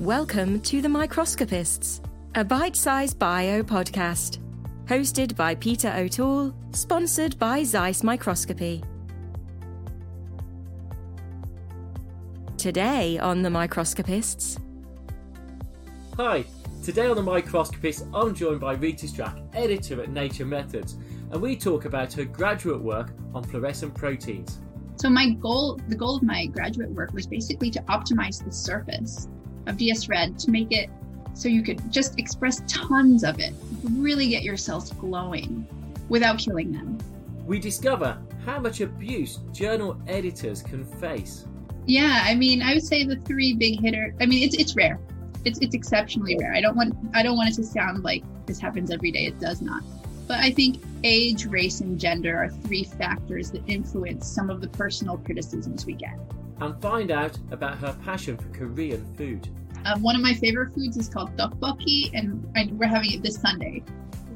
Welcome to The Microscopists, a Bitesize Bio podcast. Hosted by Peter O'Toole, sponsored by Zeiss Microscopy. Today on The Microscopists. Hi, today on The Microscopists, I'm joined by Rita Strack, editor at Nature Methods, and we talk about her graduate work on fluorescent proteins. So my goal, the goal of my graduate work was basically to optimize the surface of DsRed to make it so you could just express tons of it, really get your cells glowing without killing them. We discover how much abuse journal editors can face. Yeah, I mean, I would say the three big hitter. I mean, it's it's rare. It's it's exceptionally rare. I don't want I don't want it to sound like this happens every day. It does not. But I think age, race, and gender are three factors that influence some of the personal criticisms we get. And find out about her passion for Korean food. Um, one of my favorite foods is called tteokbokki, and I, we're having it this Sunday.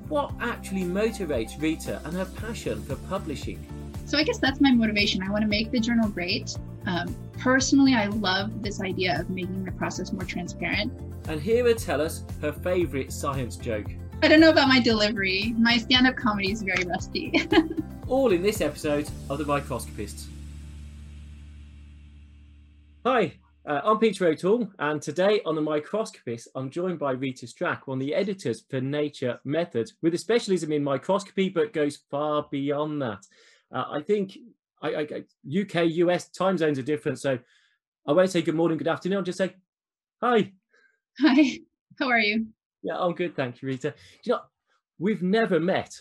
What actually motivates Rita and her passion for publishing? So I guess that's my motivation. I want to make the journal great. Um, personally, I love this idea of making the process more transparent. And here her tell us her favourite science joke. I don't know about my delivery. My stand up comedy is very rusty. All in this episode of The Microscopists. Hi, uh, I'm Peter O'Toole, and today on The Microscopist, I'm joined by Rita Strack, one of the editors for Nature Methods, with a specialism in microscopy, but goes far beyond that. Uh, I think I, I, UK, US time zones are different, so I won't say good morning, good afternoon. I'll just say hi. Hi, how are you? Yeah, I'm good, thank you, Rita. you know, we've never met,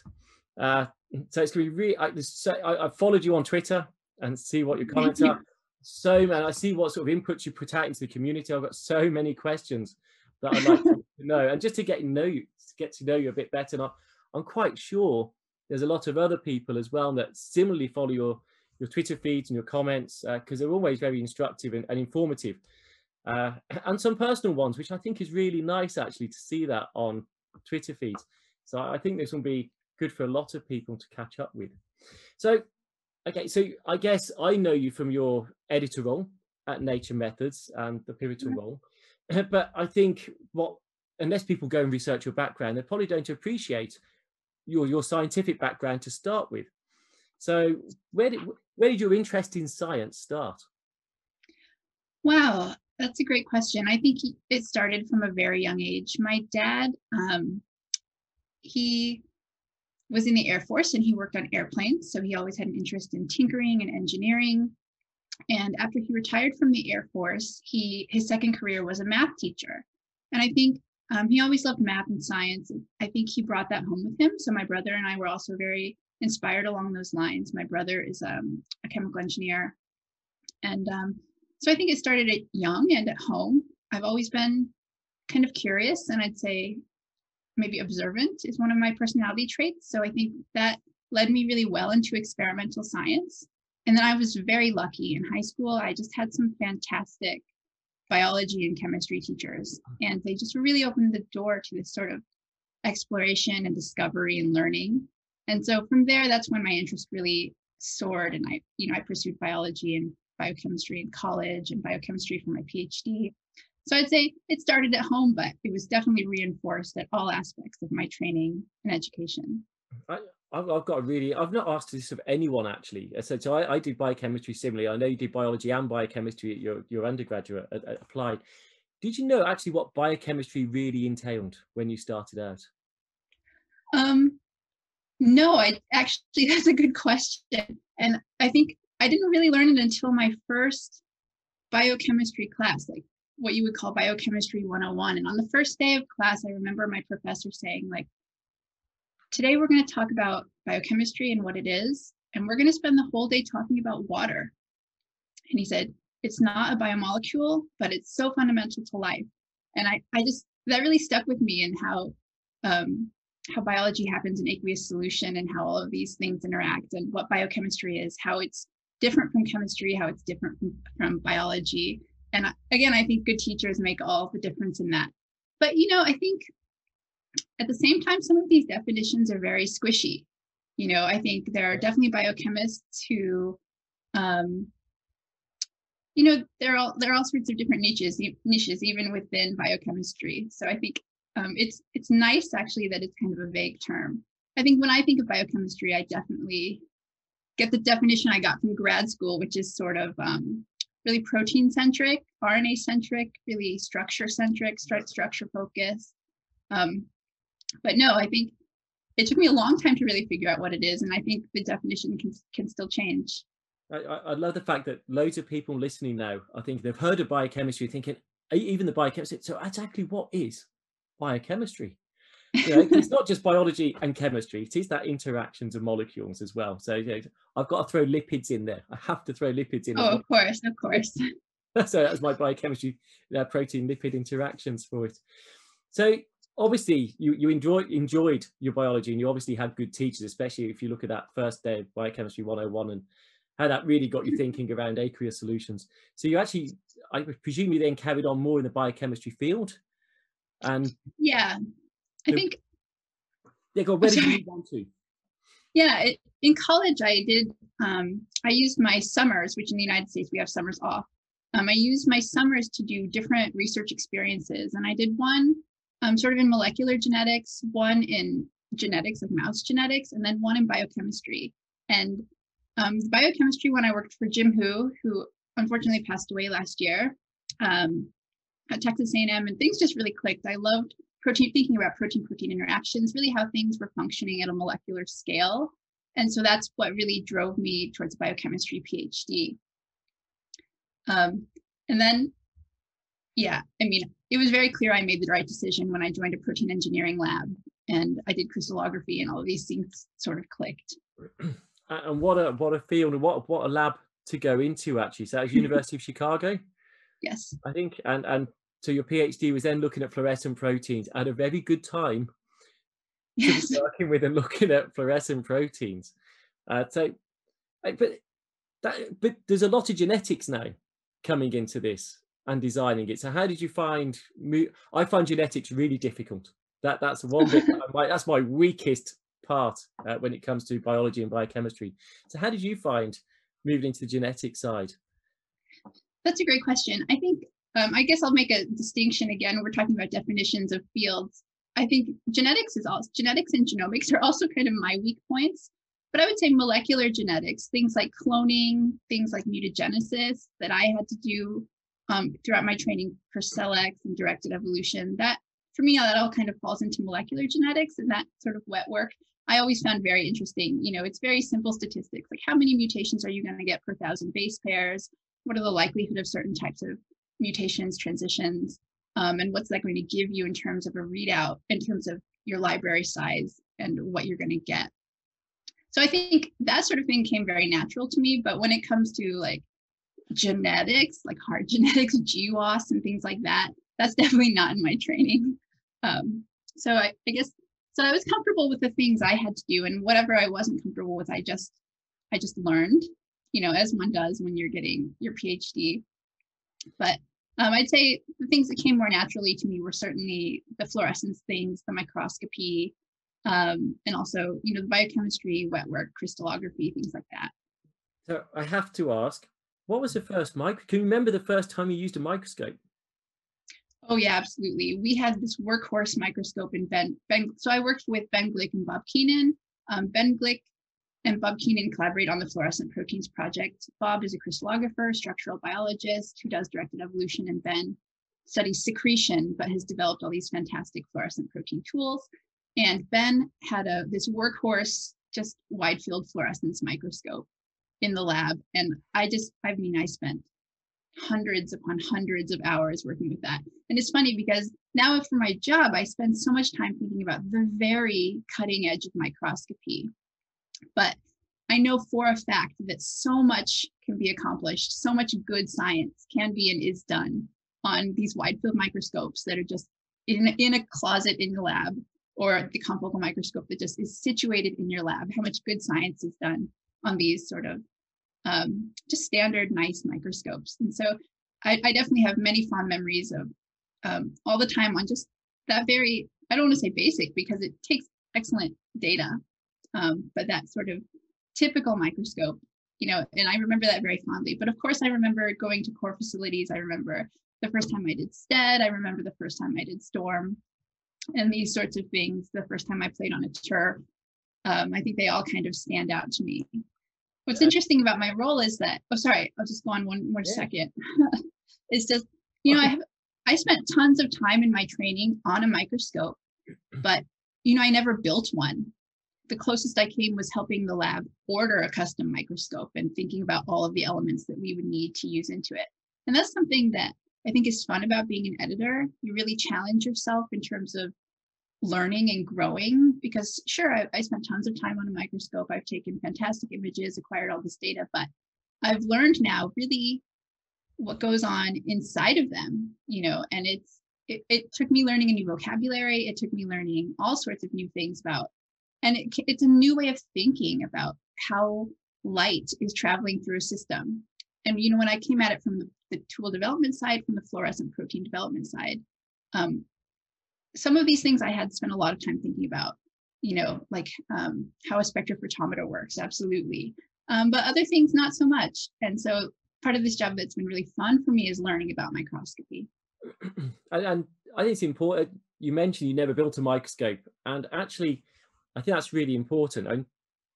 uh, so it's going to be really. I, so I, I followed you on Twitter and see what your comments are so man, I see what sort of inputs you put out into the community. I've got so many questions that I'd like to know, and just to get to know you, to get to know you a bit better. And I'm quite sure there's a lot of other people as well that similarly follow your your Twitter feeds and your comments because uh, they're always very instructive and, and informative, uh, and some personal ones, which I think is really nice actually to see that on Twitter feeds. So I think this will be good for a lot of people to catch up with. So Okay, so I guess I know you from your editor role at Nature Methods and the pivotal mm-hmm. role, but I think what unless people go and research your background, they probably don't appreciate your your scientific background to start with. So where did where did your interest in science start? Wow, that's a great question. I think it started from a very young age. My dad, um, he was in the Air Force and he worked on airplanes. So he always had an interest in tinkering and engineering. And after he retired from the Air Force, he his second career was a math teacher. And I think um, he always loved math and science. I think he brought that home with him. So my brother and I were also very inspired along those lines. My brother is um, a chemical engineer. And um, so I think it started at young and at home. I've always been kind of curious and I'd say maybe observant is one of my personality traits. So I think that led me really well into experimental science. And then I was very lucky in high school. I just had some fantastic biology and chemistry teachers, and they just really opened the door to this sort of exploration and discovery and learning. And so from there, that's when my interest really soared. And I, you know, I pursued biology and biochemistry in college and biochemistry for my PhD. So I'd say it started at home, but it was definitely reinforced at all aspects of my training and education. I, have got a really, I've not asked this of anyone actually. So, so I, I, did biochemistry similarly. I know you did biology and biochemistry at your, your undergraduate at, at applied. Did you know actually what biochemistry really entailed when you started out? Um, no, I actually, that's a good question. And I think I didn't really learn it until my first biochemistry class, like what you would call biochemistry 101 and on the first day of class i remember my professor saying like today we're going to talk about biochemistry and what it is and we're going to spend the whole day talking about water. And he said it's not a biomolecule but it's so fundamental to life. And i i just that really stuck with me and how um, how biology happens in aqueous solution and how all of these things interact and what biochemistry is how it's different from chemistry how it's different from, from biology and again i think good teachers make all the difference in that but you know i think at the same time some of these definitions are very squishy you know i think there are definitely biochemists who um, you know, there are all, there are all sorts of different niches niches even within biochemistry. So I think um, it's it's nice actually that it's kind of a vague term. I think when I think of biochemistry, I definitely get the definition I got from grad school, which is sort of um, really protein centric, RNA centric, really structure centric, stru- structure focused. Um, but no, I think it took me a long time to really figure out what it is, and I think the definition can can still change. I, I love the fact that loads of people listening now, I think they've heard of biochemistry, thinking even the biochemistry. So exactly what is biochemistry? You know, it's not just biology and chemistry; it is that interactions of molecules as well. So you know, I've got to throw lipids in there. I have to throw lipids in. Oh, of course, of course. so that's my biochemistry, uh, protein lipid interactions for it. So obviously you you enjoyed enjoyed your biology and you obviously had good teachers especially if you look at that first day of biochemistry 101 and how that really got you thinking around aqueous solutions so you actually i presume you then carried on more in the biochemistry field and yeah i think yeah go where did you move on to yeah it, in college i did um, i used my summers which in the united states we have summers off um, i used my summers to do different research experiences and i did one um, sort of in molecular genetics, one in genetics, like mouse genetics, and then one in biochemistry. And um, biochemistry, when I worked for Jim Hu, who unfortunately passed away last year um, at Texas A&M, and things just really clicked. I loved protein, thinking about protein-protein interactions, really how things were functioning at a molecular scale. And so that's what really drove me towards biochemistry PhD. Um, and then, yeah, I mean, it was very clear I made the right decision when I joined a protein engineering lab and I did crystallography and all of these things sort of clicked. And what a what a field and what what a lab to go into actually. So that was University of Chicago. Yes. I think and and so your PhD was then looking at fluorescent proteins at a very good time yes. working with and looking at fluorescent proteins. Uh, so, but that but there's a lot of genetics now coming into this and designing it. So how did you find? I find genetics really difficult. That that's one bit. my, that's my weakest part uh, when it comes to biology and biochemistry. So how did you find moving into the genetic side? That's a great question. I think um, I guess I'll make a distinction again. We're talking about definitions of fields. I think genetics is also genetics and genomics are also kind of my weak points. But I would say molecular genetics, things like cloning, things like mutagenesis that I had to do um, throughout my training for SELEX and directed evolution. That for me, that all kind of falls into molecular genetics and that sort of wet work. I always found very interesting. You know, it's very simple statistics, like how many mutations are you going to get per thousand base pairs? What are the likelihood of certain types of mutations, transitions, um, and what's that going to give you in terms of a readout, in terms of your library size and what you're going to get. So I think that sort of thing came very natural to me. But when it comes to like genetics, like hard genetics, GWAS, and things like that. That's definitely not in my training. Um, so I, I guess so I was comfortable with the things I had to do, and whatever I wasn't comfortable with, I just I just learned, you know, as one does when you're getting your PhD. But um, I'd say the things that came more naturally to me were certainly the fluorescence things, the microscopy, um, and also, you know, the biochemistry, wet work, crystallography, things like that. So I have to ask, what was the first mic? Can you remember the first time you used a microscope? Oh yeah, absolutely. We had this workhorse microscope in Ben. Ben so I worked with Ben Glick and Bob Keenan. Um, ben Glick and Bob Keenan collaborate on the fluorescent proteins project. Bob is a crystallographer, structural biologist who does directed evolution, and Ben studies secretion, but has developed all these fantastic fluorescent protein tools. And Ben had a this workhorse, just wide field fluorescence microscope in the lab. And I just, I mean, I spent hundreds upon hundreds of hours working with that. And it's funny because now for my job, I spend so much time thinking about the very cutting edge of microscopy. But I know for a fact that so much can be accomplished, so much good science can be and is done on these wide field microscopes that are just in, in a closet in your lab or the confocal microscope that just is situated in your lab, how much good science is done on these sort of um, just standard nice microscopes. And so I, I definitely have many fond memories of um, all the time on just that very, I don't want to say basic because it takes excellent data, um, but that sort of typical microscope you know, and I remember that very fondly. But of course, I remember going to core facilities. I remember the first time I did STED. I remember the first time I did STORM and these sorts of things. The first time I played on a TIRF. Um, I think they all kind of stand out to me. What's yeah. interesting about my role is that, oh, sorry, I'll just go on one more yeah. second. it's just, you know, I have, I spent tons of time in my training on a microscope, but, you know, I never built one the closest I came was helping the lab order a custom microscope and thinking about all of the elements that we would need to use into it. And that's something that I think is fun about being an editor. You really challenge yourself in terms of learning and growing because sure, I, I spent tons of time on a microscope. I've taken fantastic images, acquired all this data, but I've learned now really what goes on inside of them, you know, and it's it, it took me learning a new vocabulary. It took me learning all sorts of new things about and it, it's a new way of thinking about how light is traveling through a system. And you know when i came at it from the, the tool development side from the fluorescent protein development side um, some of these things i had spent a lot of time thinking about you know like um, how a spectrophotometer works absolutely. Um, but other things not so much. And so part of this job that's been really fun for me is learning about microscopy. And, and i think it's important you mentioned you never built a microscope. And actually I think that's really important. I'm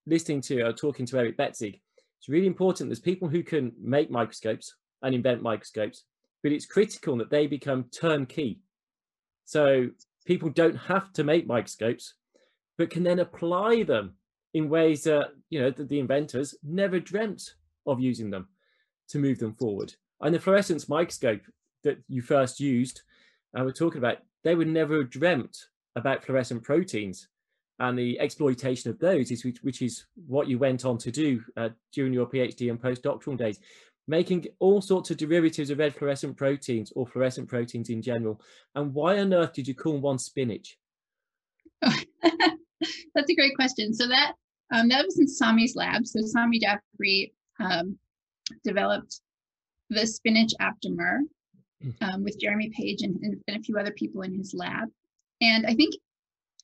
listening to, uh, talking to Eric Betzig. It's really important. There's people who can make microscopes and invent microscopes, but it's critical that they become turnkey. So people don't have to make microscopes, but can then apply them in ways that you know that the inventors never dreamt of using them to move them forward. And the fluorescence microscope that you first used, and uh, we're talking about, they would never have dreamt about fluorescent proteins and the exploitation of those is which, which is what you went on to do uh, during your PhD and postdoctoral days, making all sorts of derivatives of red fluorescent proteins or fluorescent proteins in general. And why on earth did you call one spinach? Oh, that's a great question. So that um, that was in Samie's lab. So Samie Jaffrey um, developed the spinach aptamer hmm. um, with Jeremy Paige and, and, a few other people in his lab. And I think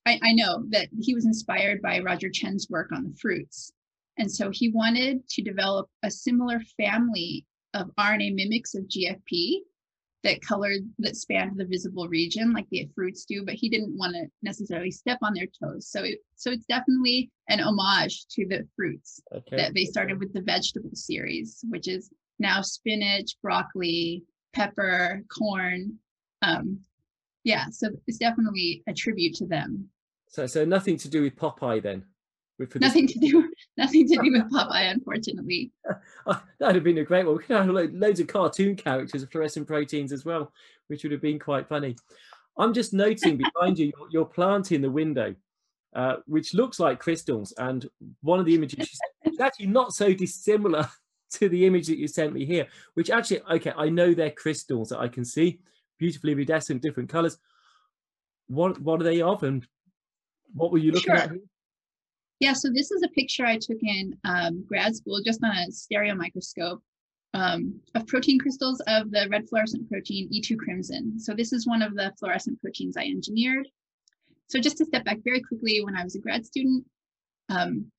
I, I know that he was inspired by Roger Tsien's work on the fruits. And so he wanted to develop a similar family of RNA mimics of GFP that colored that spanned the visible region like the fruits do, but he didn't want to necessarily step on their toes. So it, so it's definitely an homage to the fruits okay. that they started with the vegetable series, which is now spinach, broccoli, pepper, corn. Um, yeah, so it's definitely a tribute to them. So, so nothing to do with Popeye then. With nothing to do, nothing to do with Popeye, unfortunately. That'd have been a great one. We could have loads of cartoon characters of fluorescent proteins as well, which would have been quite funny. I'm just noting behind you your plant in the window, uh, which looks like crystals. And one of the images is actually not so dissimilar to the image that you sent me here, which actually, okay, I know they're crystals that I can see, beautifully iridescent, different colors. What what are they of, and what were you looking sure. at? Here? Yeah, so this is a picture I took in um, grad school just on a stereo microscope um, of protein crystals of the red fluorescent protein E2 crimson. So this is one of the fluorescent proteins I engineered. So just to step back very quickly, when I was a grad student, um,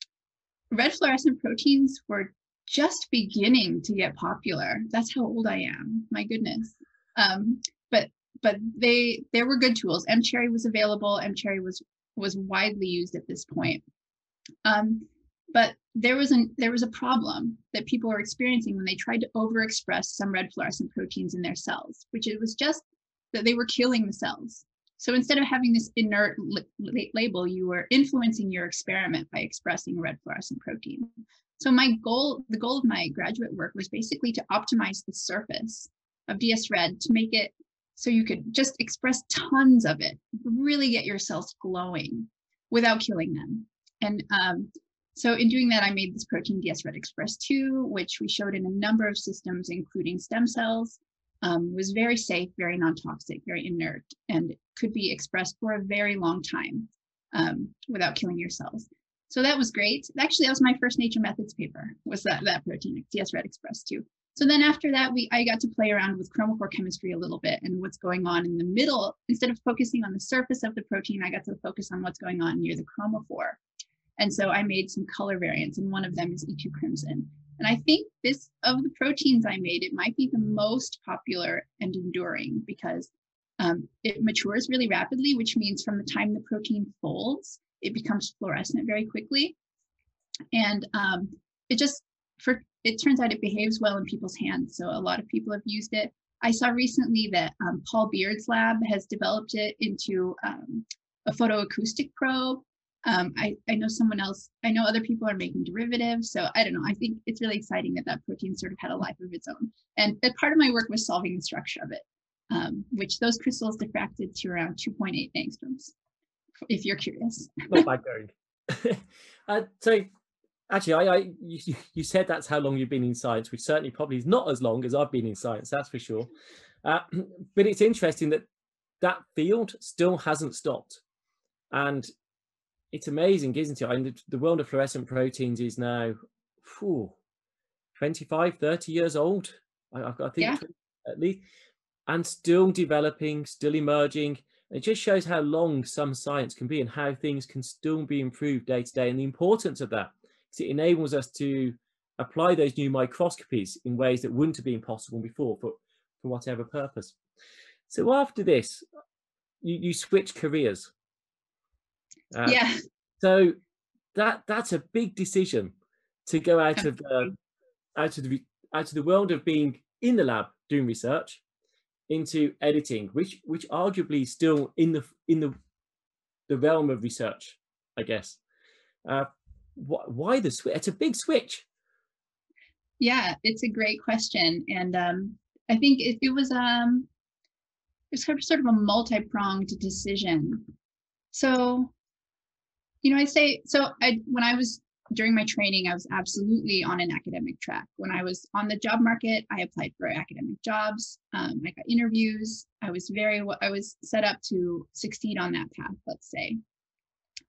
red fluorescent proteins were just beginning to get popular. That's how old I am. My goodness. Um, but but they there were good tools. mCherry was available. mCherry was was widely used at this point. Um, but there was an there was a problem that people were experiencing when they tried to overexpress some red fluorescent proteins in their cells, which it was just that they were killing the cells. So instead of having this inert label, you were influencing your experiment by expressing red fluorescent protein. So my goal, the goal of my graduate work was basically to optimize the surface of DsRed to make it so you could just express tons of it, really get your cells glowing without killing them. And um, so in doing that, I made this protein DsRed Express 2, which we showed in a number of systems, including stem cells, um, was very safe, very non-toxic, very inert, and could be expressed for a very long time um, without killing your cells. So that was great. Actually, that was my first Nature Methods paper, was that, that protein, DsRed Express 2. So then after that, we I got to play around with chromophore chemistry a little bit and what's going on in the middle. Instead of focusing on the surface of the protein, I got to focus on what's going on near the chromophore. And so I made some color variants, and one of them is E2 crimson. And I think this of the proteins I made, it might be the most popular and enduring because um, it matures really rapidly, which means from the time the protein folds, it becomes fluorescent very quickly. And um, it just, for it turns out it behaves well in people's hands. So a lot of people have used it. I saw recently that um, Paul Beard's lab has developed it into um, a photoacoustic probe. Um, I, I know someone else, I know other people are making derivatives. So I don't know. I think it's really exciting that that protein sort of had a life of its own. And part of my work was solving the structure of it um, which those crystals diffracted to around 2.8 angstroms, if you're curious. Not going. uh, so actually, I, I you, you, said that's how long you've been in science, which certainly probably is not as long as I've been in science, that's for sure. Uh, but it's interesting that that field still hasn't stopped. And it's amazing, isn't it? I mean, the, the world of fluorescent proteins is now whew, 25, 30 years old. I, I think yeah. at least and still developing, still emerging. It just shows how long some science can be and how things can still be improved day to day and the importance of that. It enables us to apply those new microscopies in ways that wouldn't have been possible before for, for whatever purpose. So after this, you, you switch careers. Uh, yeah. So that that's a big decision to go out of the out of the out of the world of being in the lab doing research into editing, which which arguably is still in the in the the realm of research, I guess. Uh, wh- why the switch? It's a big switch. Yeah, it's a great question, and um, I think it, it was um, it's sort of sort of a multi-pronged decision. So, you know, I say so. I when I was during my training, I was absolutely on an academic track. When I was on the job market, I applied for academic jobs. Um, I got interviews. I was very, I was set up to succeed on that path, let's say.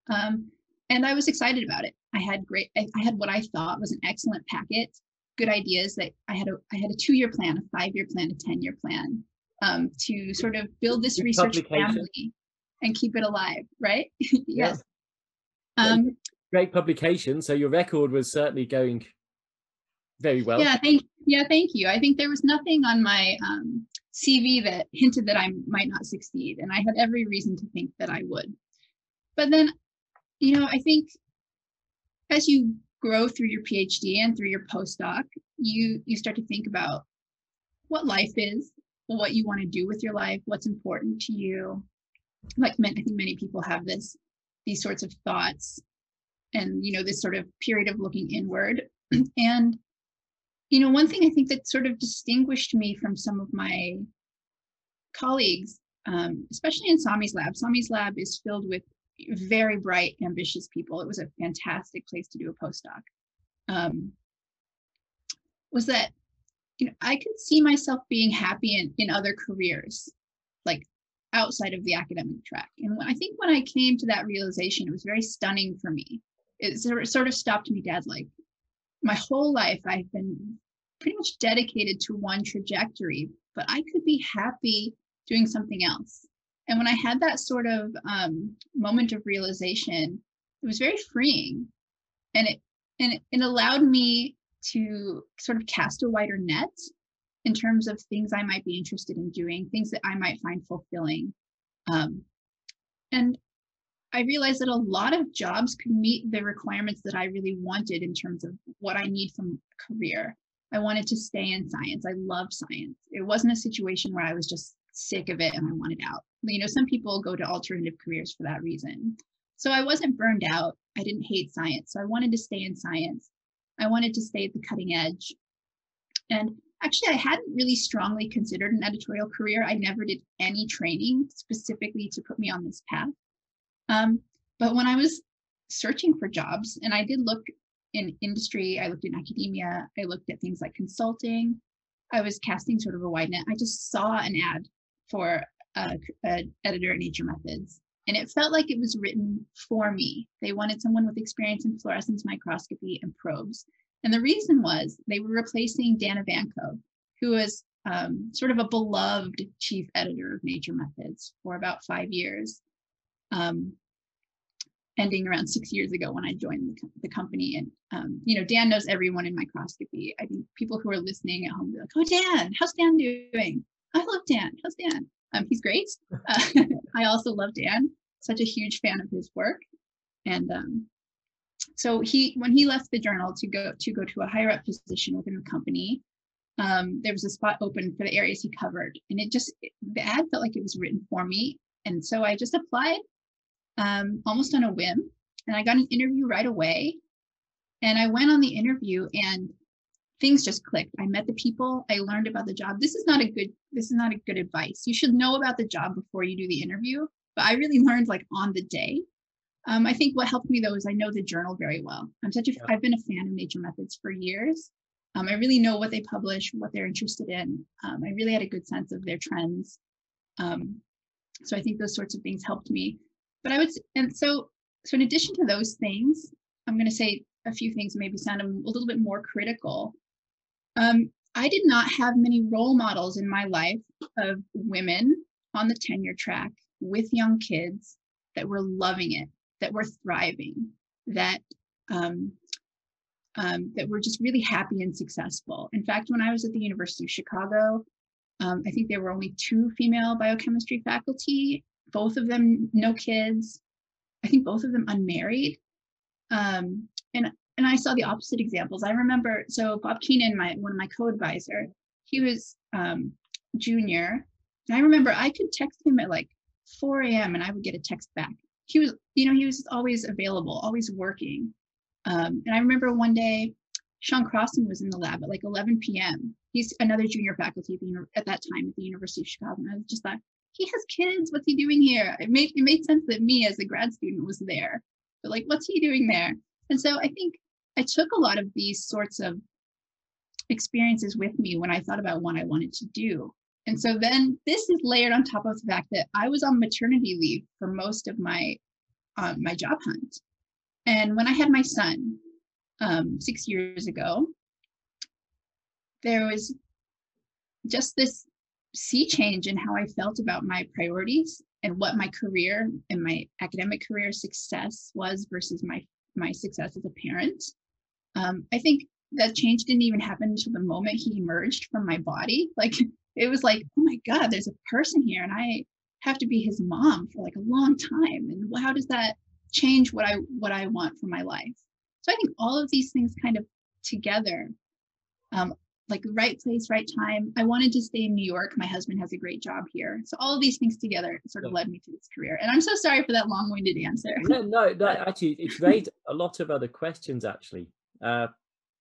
Um, and I was excited about it. I had great, I, had what I thought was an excellent packet, good ideas that I had a, I had a two-year plan, a five-year plan, a 10-year plan um, to sort of build this research family and keep it alive, right? yes. Yeah. Um, great publication. So your record was certainly going very well. Yeah, thank yeah, thank you. I think there was nothing on my um, CV that hinted that I might not succeed, and I had every reason to think that I would. But then, you know, I think as you grow through your PhD and through your postdoc, you you start to think about what life is, what you want to do with your life, what's important to you. Like I think many people have this these sorts of thoughts and you know this sort of period of looking inward and you know one thing i think that sort of distinguished me from some of my colleagues um, especially in samie's lab samie's lab is filled with very bright ambitious people it was a fantastic place to do a postdoc um, was that you know i could see myself being happy in, in other careers like outside of the academic track and i think when i came to that realization it was very stunning for me it sort of stopped me dead. Like my whole life, I've been pretty much dedicated to one trajectory, but I could be happy doing something else. And when I had that sort of um, moment of realization, it was very freeing, and it and it, allowed me to sort of cast a wider net in terms of things I might be interested in doing, things that I might find fulfilling. Um, and I realized that a lot of jobs could meet the requirements that I really wanted in terms of what I need from a career. I wanted to stay in science. I love science. It wasn't a situation where I was just sick of it and I wanted out. You know, some people go to alternative careers for that reason. So I wasn't burned out. I didn't hate science. So I wanted to stay in science. I wanted to stay at the cutting edge. And actually, I hadn't really strongly considered an editorial career. I never did any training specifically to put me on this path. Um, but when I was searching for jobs, and I did look in industry, I looked in academia, I looked at things like consulting, I was casting sort of a wide net. I just saw an ad for a, a editor at Nature Methods, and it felt like it was written for me. They wanted someone with experience in fluorescence microscopy and probes. And the reason was they were replacing Dan Evanko, who was um, sort of a beloved chief editor of Nature Methods for about five years. Um, ending around six years ago when I joined the, the company. And, um, you know, Dan knows everyone in microscopy. I think people who are listening at home be like, oh, Dan, how's Dan doing? I love Dan. How's Dan? Um, he's great. Uh, I also love Dan, such a huge fan of his work. And um, so he, when he left the journal to go to go to a higher up position within the company, um, there was a spot open for the areas he covered, and it just the ad felt like it was written for me. And so I just applied um, almost on a whim. And I got an interview right away. And I went on the interview and things just clicked. I met the people, I learned about the job. This is not a good this is not a good advice. You should know about the job before you do the interview, but I really learned like on the day. Um, I think what helped me though is I know the journal very well. I'm such a yeah. I've been a fan of Nature Methods for years. Um, I really know what they publish, what they're interested in. Um, I really had a good sense of their trends. Um, so I think those sorts of things helped me but I would, and so, so in addition to those things, I'm going to say a few things maybe sound a little bit more critical. Um, I did not have many role models in my life of women on the tenure track with young kids that were loving it, that were thriving, that um, um, that were just really happy and successful. In fact, when I was at the University of Chicago, um, I think there were only two female biochemistry faculty, both of them no kids. I think both of them unmarried. Um, and and I saw the opposite examples. I remember so Bob Keenan, my one of my co-advisor, he was um, junior. And I remember I could text him at like 4 a.m. and I would get a text back. He was, you know, he was always available, always working. Um, and I remember one day, Sean Crosson was in the lab at like 11 p.m. He's another junior faculty at, the, at that time at the University of Chicago. And I was just thought, he has kids. What's he doing here? It made it made sense that me as a grad student was there. But like, what's he doing there? And so I think I took a lot of these sorts of experiences with me when I thought about what I wanted to do. And so then this is layered on top of the fact that I was on maternity leave for most of my um, my job hunt. And when I had my son um, six years ago, there was just this sea change in how I felt about my priorities and what my career and my academic career success was versus my my success as a parent. Um, I think that change didn't even happen until the moment he emerged from my body. Like it was like, oh my God, there's a person here, and I have to be his mom for like a long time. And how does that change what I what I want for my life? So I think all of these things kind of together um, like right place, right time. I wanted to stay in New York. My husband has a great job here. So all of these things together sort of led me to this career. And I'm so sorry for that long-winded answer. No, no, no actually, it's raised a lot of other questions actually. Uh,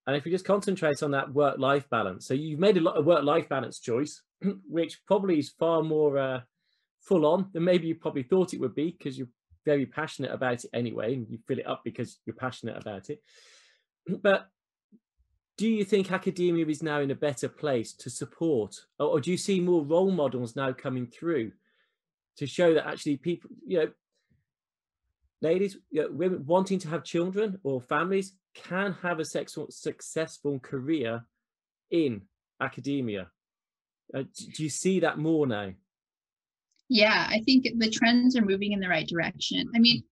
and if we just concentrate on that work-life balance, so you've made a lot of work-life balance choice, which probably is far more uh, full on than maybe you probably thought it would be because you're very passionate about it anyway, and you fill it up because you're passionate about it. But do you think academia is now in a better place to support or, or, do you see more role models now coming through to show that actually people you know ladies you know, women wanting to have children or families can have a sexual, successful career in academia uh, do you see that more now yeah i think the trends are moving in the right direction i mean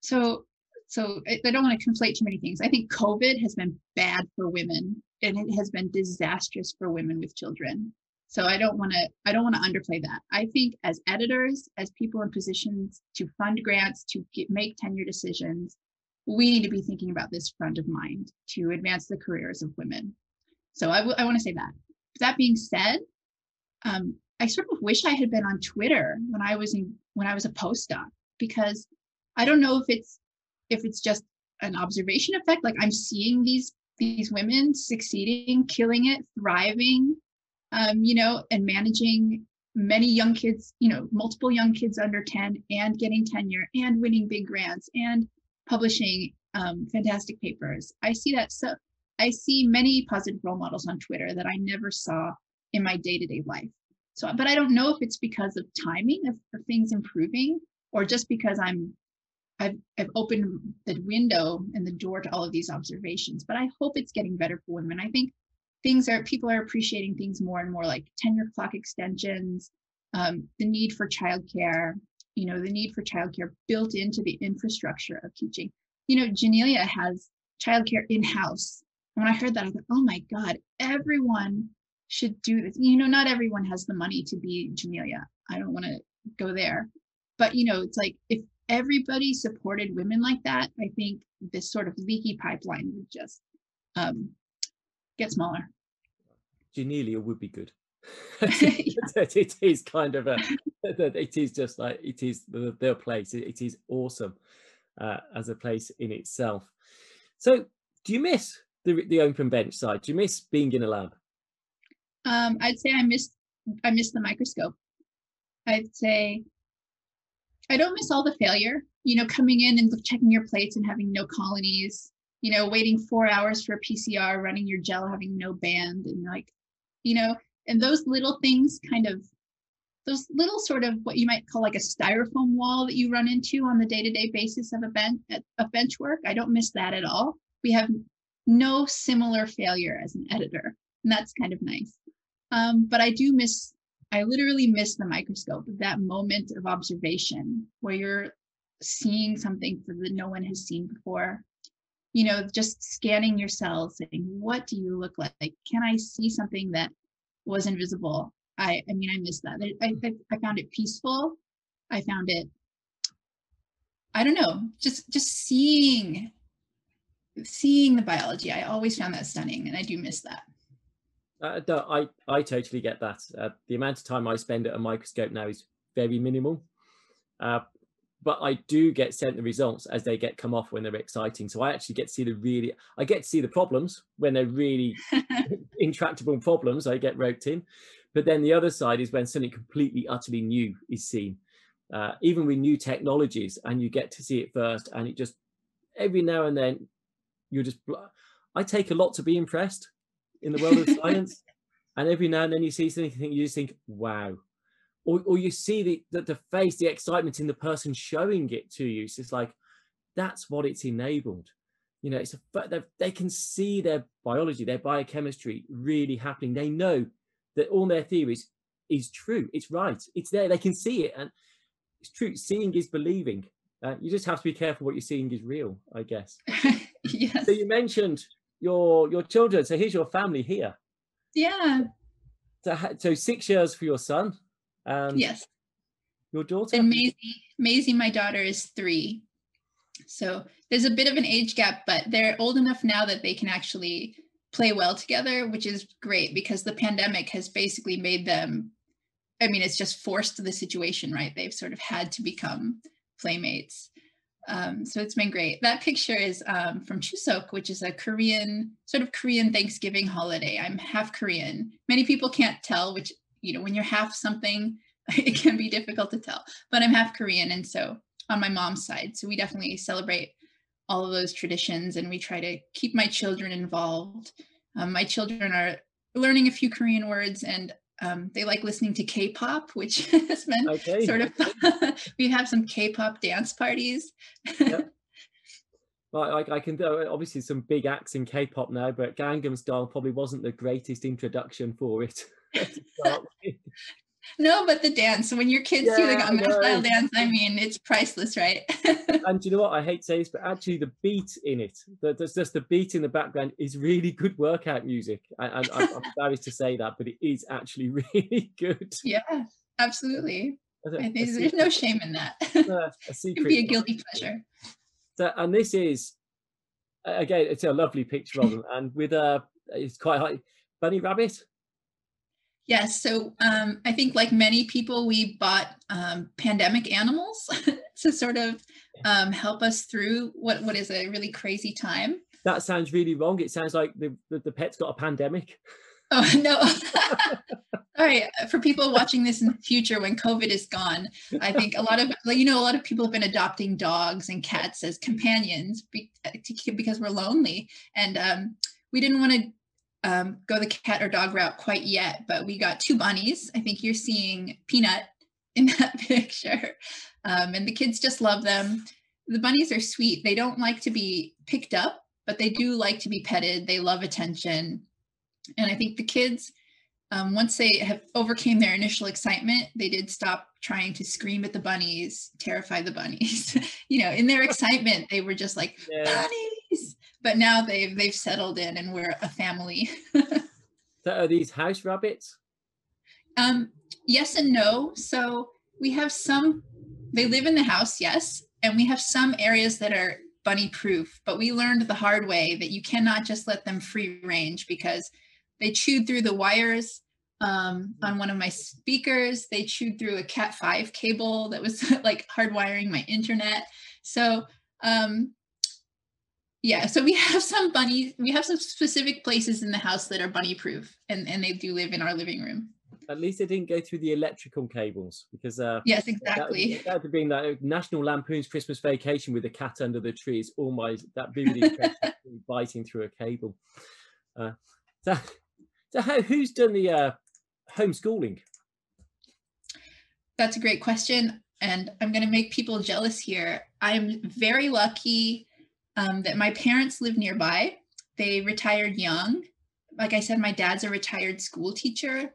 so so I, I don't want to conflate too many things. I think COVID has been bad for women and it has been disastrous for women with children. So I don't want to I don't want to underplay that. I think as editors, as people in positions to fund grants, to get, make tenure decisions, we need to be thinking about this front of mind to advance the careers of women. So I, I want to say that. That being said, um, I sort of wish I had been on Twitter when I was in when I was a postdoc because I don't know if it's if it's just an observation effect like i'm seeing these these women succeeding killing it thriving um, you know and managing many young kids you know multiple young kids under 10 and getting tenure and winning big grants and publishing um, fantastic papers i see that so i see many positive role models on twitter that i never saw in my day-to-day life so but i don't know if it's because of timing of, of things improving or just because i'm I've, I've opened the window and the door to all of these observations, but I hope it's getting better for women. I think things are, people are appreciating things more and more like tenure clock extensions, um, the need for childcare, you know, the need for childcare built into the infrastructure of teaching. You know, Janelia has childcare in-house. When I heard that, I thought, oh my God, everyone should do this. You know, not everyone has the money to be Janelia. I don't want to go there. But you know, it's like if everybody supported women like that, I think this sort of leaky pipeline would just um, get smaller. Janelia would be good. it is kind of a it is just like it is the, their place. It, it is awesome uh, as a place in itself. So do you miss the, the open bench side? Do you miss being in a lab? Um, i'd say i miss i miss the microscope. I'd say i don't miss all the failure you know coming in and checking your plates and having no colonies you know waiting four hours for a pcr running your gel having no band and like you know and those little things kind of those little sort of what you might call like a styrofoam wall that you run into on the day-to-day basis of a bench of bench work i don't miss that at all. We have no similar failure as an editor and that's kind of nice. Um, but i do miss i literally miss the microscope that moment of observation where you're seeing something that no one has seen before you know just scanning your cells saying what do you look like can i see something that was invisible. I, I mean, I miss that. I, I, I found it peaceful. I found it, I don't know, just, just seeing, seeing the biology. I always found that stunning and I do miss that. Uh, I, I totally get that. Uh, the amount of time I spend at a microscope now is very minimal. Uh, but I do get sent the results as they get come off when they're exciting. So I actually get to see the really, I get to see the problems when they're really intractable problems. I get roped in, but then the other side is when something completely, utterly new is seen, uh, even with new technologies, and you get to see it first, and it just every now and then you just. I take a lot to be impressed in the world of science, and every now and then you see something, you just think, "Wow." Or, or you see the, the, the face, the excitement in the person showing it to you. So it's like, that's what it's enabled. You know, it's a, they can see their biology, their biochemistry really happening. They know that all their theories is true. It's right. It's there. They can see it, and it's true. Seeing is believing. Uh, you just have to be careful what you're seeing is real, I guess. yes. So you mentioned your your children. So here's your family here. Yeah. So, so six years for your son. And yes. Your daughter? And Maisie, Maisie, my daughter is three. So there's a bit of an age gap, but they're old enough now that they can actually play well together, which is great because the pandemic has basically made them, I mean, it's just forced the situation, right? They've sort of had to become playmates. Um, so it's been great. That picture is um, from Chuseok, which is a Korean, sort of Korean Thanksgiving holiday. I'm half Korean. Many people can't tell, which you know, when you're half something, it can be difficult to tell. But I'm half Korean, and so on my mom's side, so we definitely celebrate all of those traditions, and we try to keep my children involved. Um, my children are learning a few Korean words, and um, they like listening to K-pop, which has been okay. sort of. we have some K-pop dance parties. yep. Well, I, I can obviously some big acts in K-pop now, but Gangnam Style probably wasn't the greatest introduction for it. no, but the dance. When your kids yeah, do the Gangnam Style dance, I mean, it's priceless, right? and you know what? I hate to say this, but actually, the beat in it, the, there's just the beat in the background, is really good workout music. And I, am embarrassed to say that, but it is actually really good. Yeah, absolutely. I think there's no shame in that. Uh, a secret. It'd be a guilty pleasure. So, and this is again, it's a lovely picture of them, and with a it's quite high bunny rabbit. Yes. So um, I think, like many people, we bought um, pandemic animals to sort of um, help us through what what is a really crazy time. That sounds really wrong. It sounds like the the, the pet's got a pandemic. Oh no! All right, for people watching this in the future when COVID is gone, I think a lot of you know a lot of people have been adopting dogs and cats as companions because we're lonely, and um, we didn't want to um, go the cat or dog route quite yet, but we got two bunnies. I think you're seeing Peanut in that picture. Um, and the kids just love them. The bunnies are sweet. They don't like to be picked up, but they do like to be petted. They love attention. And I think the kids um, once they have overcame their initial excitement, they did stop trying to scream at the bunnies, terrify the bunnies. you know, in their excitement, they were just like yeah. bunnies. But now they've they've settled in, and we're a family. so are these house rabbits? Um, yes and no. So we have some. They live in the house, yes, and we have some areas that are bunny proof. But we learned the hard way that you cannot just let them free range because they chewed through the wires um, on one of my speakers. They chewed through a Cat 5 cable that was like hardwiring my internet. So, um, yeah, so we have some bunny we have some specific places in the house that are bunny proof, and, and they do live in our living room. At least they didn't go through the electrical cables because uh yes exactly that, that would been that national lampoon's christmas vacation with the cat under the trees all my that vivid biting through a cable uh so so how, who's done the uh, homeschooling? That's a great question. And I'm going to make people jealous here. I'm very lucky um, that my parents live nearby. They retired young. Like I said, my dad's a retired school teacher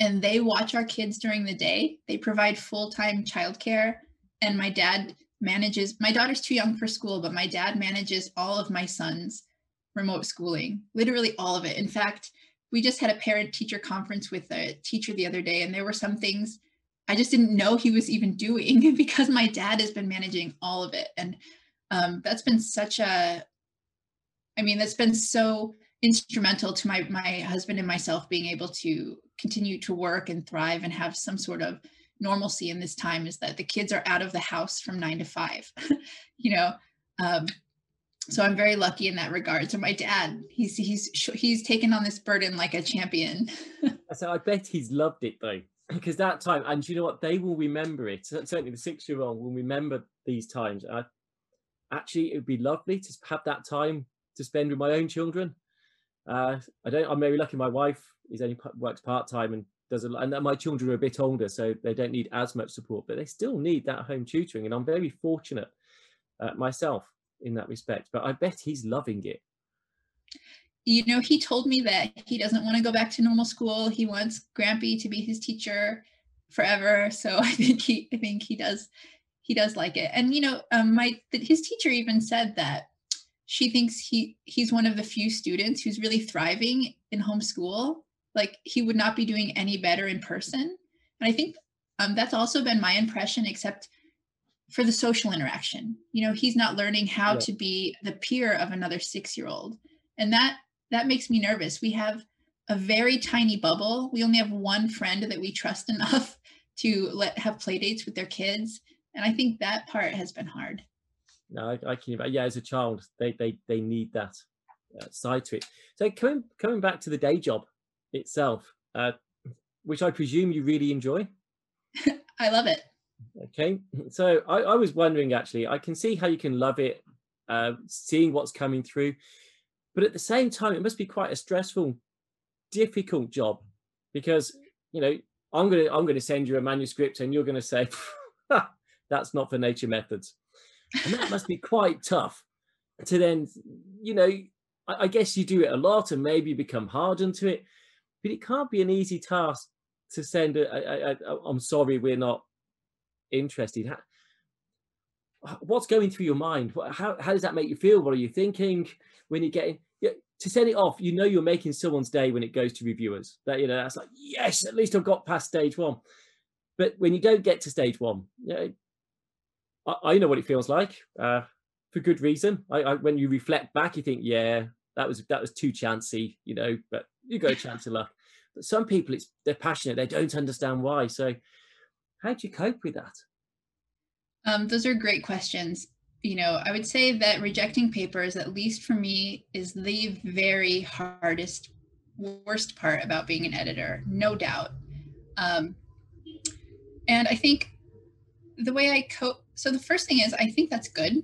and they watch our kids during the day. They provide full time childcare. And my dad manages, my daughter's too young for school, but my dad manages all of my son's remote schooling, literally all of it. In fact, we just had a parent teacher conference with a teacher the other day and there were some things i just didn't know he was even doing because my dad has been managing all of it and um, that's been such a i mean that's been so instrumental to my my husband and myself being able to continue to work and thrive and have some sort of normalcy in this time is that the kids are out of the house from nine to five you know um, so I'm very lucky in that regard. So my dad, he's he's he's taken on this burden like a champion. so I bet he's loved it though, because that time, and you know what, they will remember it. Certainly, the six-year-old will remember these times. I, actually, it would be lovely to have that time to spend with my own children. Uh, I don't. I'm very lucky. My wife is only works part time and does a lot, and my children are a bit older, so they don't need as much support, but they still need that home tutoring. And I'm very fortunate uh, myself in that respect. But I bet he's loving it. You know, he told me that he doesn't want to go back to normal school. He wants Grampy to be his teacher forever. So I think he, I think he does, he does like it. And you know, um, my his teacher even said that she thinks he he's one of the few students who's really thriving in homeschool. Like he would not be doing any better in person. And I think um, that's also been my impression, except for the social interaction you know he's not learning how yeah. to be the peer of another six year old and that that makes me nervous we have a very tiny bubble we only have one friend that we trust enough to let have play dates with their kids and i think that part has been hard. No i, I can yeah as a child they they they need that uh, side to it. So coming coming back to the day job itself uh, which i presume you really enjoy? I love it. Okay, so I, I, was wondering actually, I can see how you can love it, uh, seeing what's coming through, but at the same time, it must be quite a stressful, difficult job because you know I'm gonna I'm gonna send you a manuscript and you're gonna say that's not for nature methods, and that must be quite tough to then you know I, I guess you do it a lot and maybe become hardened to it, but it can't be an easy task to send a, a, a, a I'm sorry we're not interested. What's going through your mind? How, how does that make you feel? What are you thinking when you're getting to send it off? You know you're making someone's day when it goes to reviewers. That you know that's like yes, at least I've got past stage one. But when you don't get to stage one, you know, I, I know what it feels like uh, for good reason. I, I, when you reflect back, you think, yeah, that was that was too chancy, you know. But you got a chance of luck. But some people, it's they're passionate. They don't understand why. So how do you cope with that? Um, those are great questions. You know, I would say that rejecting papers, at least for me, is the very hardest, worst part about being an editor, no doubt. Um, and I think the way I cope, so the first thing is, I think that's good.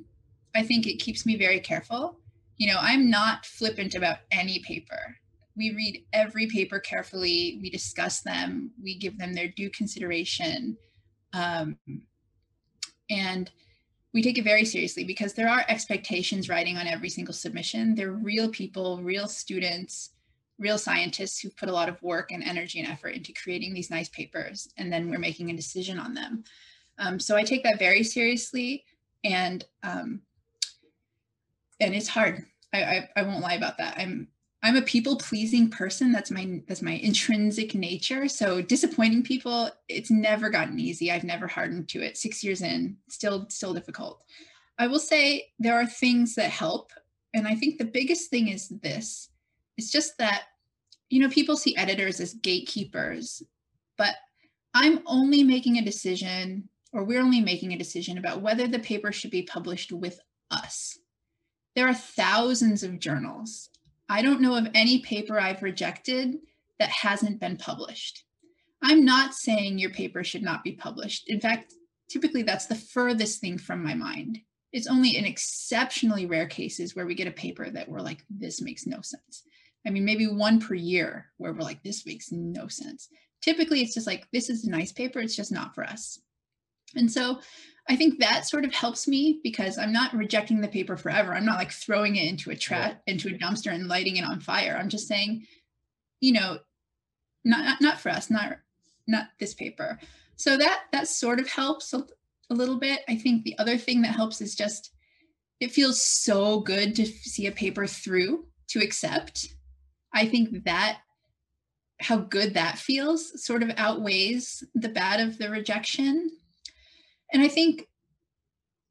I think it keeps me very careful. You know, I'm not flippant about any paper. We read every paper carefully, we discuss them, we give them their due consideration. Um, and we take it very seriously because there are expectations riding on every single submission. They're real people, real students. real scientists who put a lot of work and energy and effort into creating these nice papers, and then we're making a decision on them. Um, so I take that very seriously, and um, and it's hard. I, I I won't lie about that. I'm I'm a people pleasing person. That's my that's my intrinsic nature. So disappointing people, it's never gotten easy. I've never hardened to it. 6 years in, still still difficult. I will say there are things that help, and I think the biggest thing is this. It's just that you know, people see editors as gatekeepers, but I'm only making a decision or we're only making a decision about whether the paper should be published with us. There are thousands of journals I don't know of any paper I've rejected that hasn't been published. I'm not saying your paper should not be published. In fact, typically that's the furthest thing from my mind. It's only in exceptionally rare cases where we get a paper that we're like, this makes no sense. I mean, maybe one per year where we're like, this makes no sense. Typically, it's just like, this is a nice paper, it's just not for us. And so I think that sort of helps me because I'm not rejecting the paper forever. I'm not like throwing it into a trap into a dumpster and lighting it on fire. I'm just saying, you know, not not, not for us, not not this paper. So that that sort of helps a, a little bit. I think the other thing that helps is just it feels so good to see a paper through to accept. I think that how good that feels sort of outweighs the bad of the rejection and I think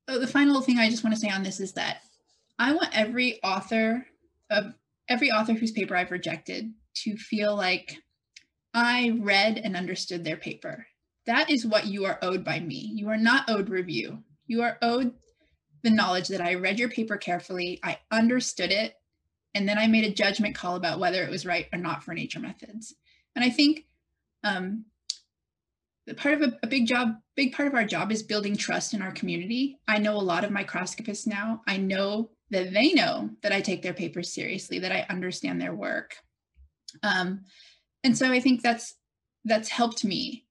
uh, the final thing I just want to say on this is that I want every author of every author whose paper I've rejected to feel like I read and understood their paper. That is what you are owed by me. You are not owed review. You are owed the knowledge that I read your paper carefully, I understood it, and then I made a judgment call about whether it was right or not for nature methods. And I think um, part of a, a, big job big part of our job is building trust in our community. I know a lot of microscopists now. I know that they know that i take their papers seriously that i understand their work. Um, and so i think that's that's helped me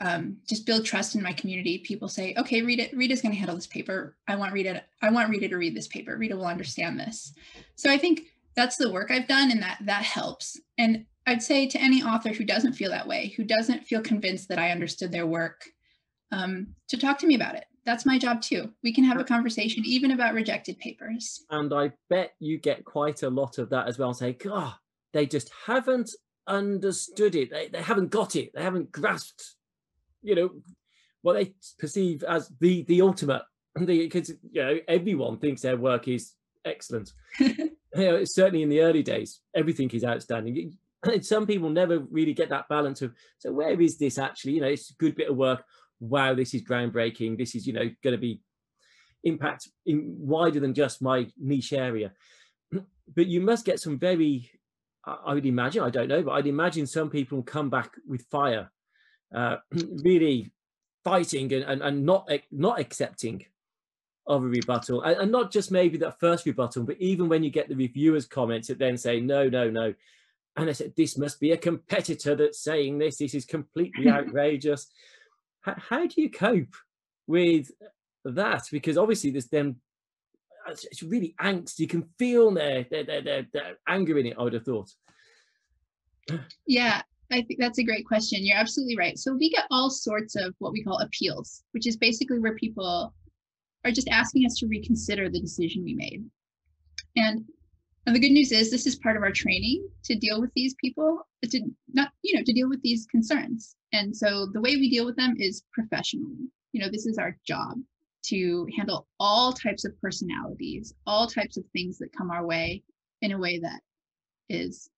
um, just build trust in my community. People say okay rita rita's going to handle this paper. I want rita i want rita to read this paper. Rita will understand this. So i think that's the work i've done and that that helps. And I'd say to any author who doesn't feel that way, who doesn't feel convinced that I understood their work, um, to talk to me about it. That's my job too. We can have a conversation even about rejected papers. And I bet you get quite a lot of that as well. Say, God, they just haven't understood it. They, they haven't got it. They haven't grasped, you know, what they perceive as the the ultimate. Because you know everyone thinks their work is excellent. you know, certainly in the early days, everything is outstanding. And some people never really get that balance of so where is this actually you know it's a good bit of work wow this is groundbreaking this is you know going to be impact in wider than just my niche area but you must get some very i would imagine i don't know but i'd imagine some people come back with fire uh, really fighting and, and, and not not accepting of a rebuttal and, and, not just maybe that first rebuttal but even when you get the reviewers comments that then say no no no and I said, this must be a competitor that's saying this. This is completely outrageous. How, how, do you cope with that? Because obviously there's then uh, it's really angst. You can feel their, their, their, their, their anger in it, I would have thought. Yeah, I think that's a great question. You're absolutely right. So we get all sorts of what we call appeals, which is basically where people are just asking us to reconsider the decision we made. And and the good news is this is part of our training to deal with these people, to not, you know, to deal with these concerns. And so the way we deal with them is professionally. You know, this is our job to handle all types of personalities, all types of things that come our way in a way that is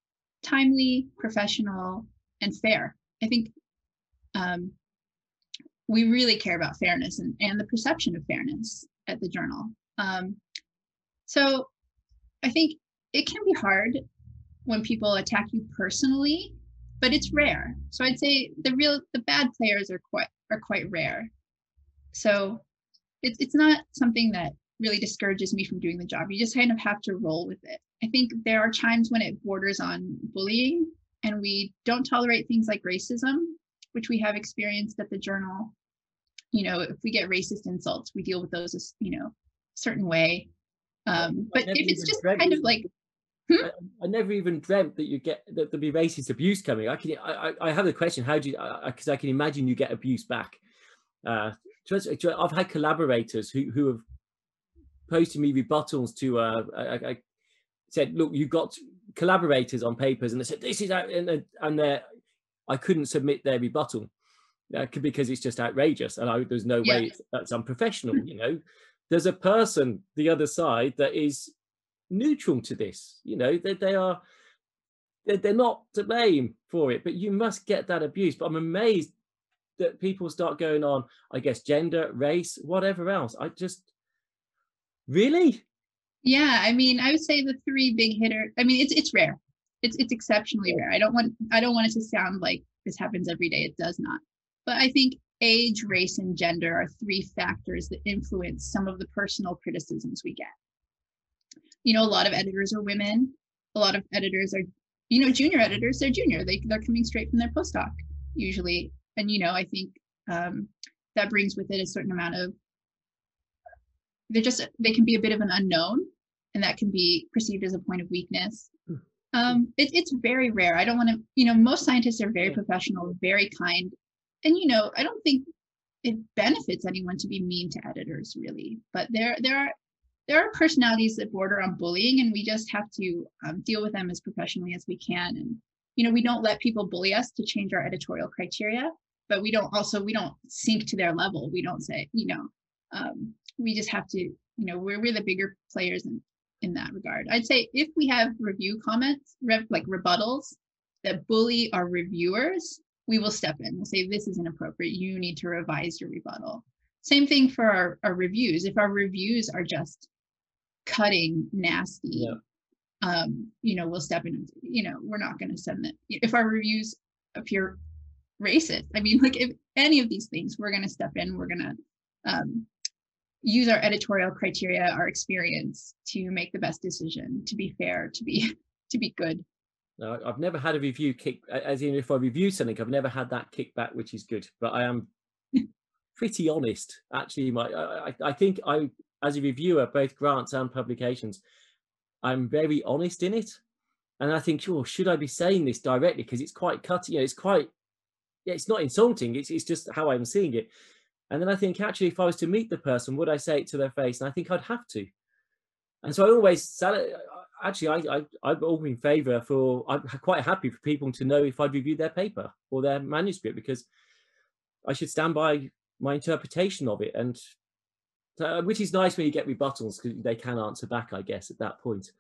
timely, professional, and fair. I think um, we really care about fairness and, and the perception of fairness at the journal. Um, so I think it can be hard when people attack you personally, but it's rare. So I'd say the real the bad players are quite are quite rare. So it's it's not something that really discourages me from doing the job. You just kind of have to roll with it. I think there are times when it borders on bullying and we don't tolerate things like racism, which we have experienced at the journal. You know, if we get racist insults, we deal with those you know, certain way. Um, but if it's just kind of like Hmm? I, I, never even dreamt that you get that there'd be racist abuse coming. I can I, I have the question: How do you? Because I, I, can imagine you get abuse back. Uh, I've had collaborators who who have posted me rebuttals to. Uh, I, I said, look, you've got collaborators on papers, and they said this is out, and and I couldn't submit their rebuttal uh, because it's just outrageous, and I, there's no yeah. way that's unprofessional. You know, there's a person the other side that is neutral to this. You know, they, they are they're, they're not to blame for it, but you must get that abuse. But I'm amazed that people start going on, I guess, gender, race, whatever else. I just really. Yeah, I mean, I would say the three big hitter. I mean, it's it's rare. It's it's exceptionally rare. I don't want I don't want it to sound like this happens every day. It does not. But I think age, race, and gender are three factors that influence some of the personal criticisms we get. You know, a lot of editors are women. A lot of editors are, you know, junior editors. They're junior. They they're coming straight from their postdoc usually, and you know, I think um, that brings with it a certain amount of. They're just they can be a bit of an unknown, and that can be perceived as a point of weakness. Hmm. Um, it, it's very rare. I don't want to, you know, most scientists are very professional, very kind, and you know, I don't think it benefits anyone to be mean to editors really, but there there are there are personalities that border on bullying, and we just have to um, deal with them as professionally as we can. And you know, we don't let people bully us to change our editorial criteria, but we don't also we don't sink to their level. We don't say, you know, um, we just have to, you know, we're we're the bigger players in in that regard. I'd say if we have review comments, rev, like rebuttals that bully our reviewers, we will step in. We'll say, this is inappropriate. You need to revise your rebuttal. Same thing for our, our reviews. If our reviews are just cutting, nasty, yeah. um, you know, we'll step in and, you know, we're not going to send that. If our reviews appear racist, I mean, like if any of these things, we're going to step in, we're going to um, use our editorial criteria, our experience to make the best decision, to be fair, to be to be good. No, I've never had a review kick, as in if I review something, I've never had that kickback, which is good. But I am pretty honest, actually. My, I, I think I, as a reviewer, both grants and publications, I'm very honest in it, and I think, sure, should I be saying this directly because it's quite cutting. You know, it's quite, yeah, it's not insulting. It's it's just how I'm seeing it. And then I think, actually, if I was to meet the person, would I say it to their face? And I think I'd have to. And so I always sell uh, actually, I, I, I'm all in favour for, I'm quite happy for people to know if I've reviewed their paper or their manuscript because I should stand by my interpretation of it. And uh, which is nice when you get rebuttals because they can answer back, I guess, at that point.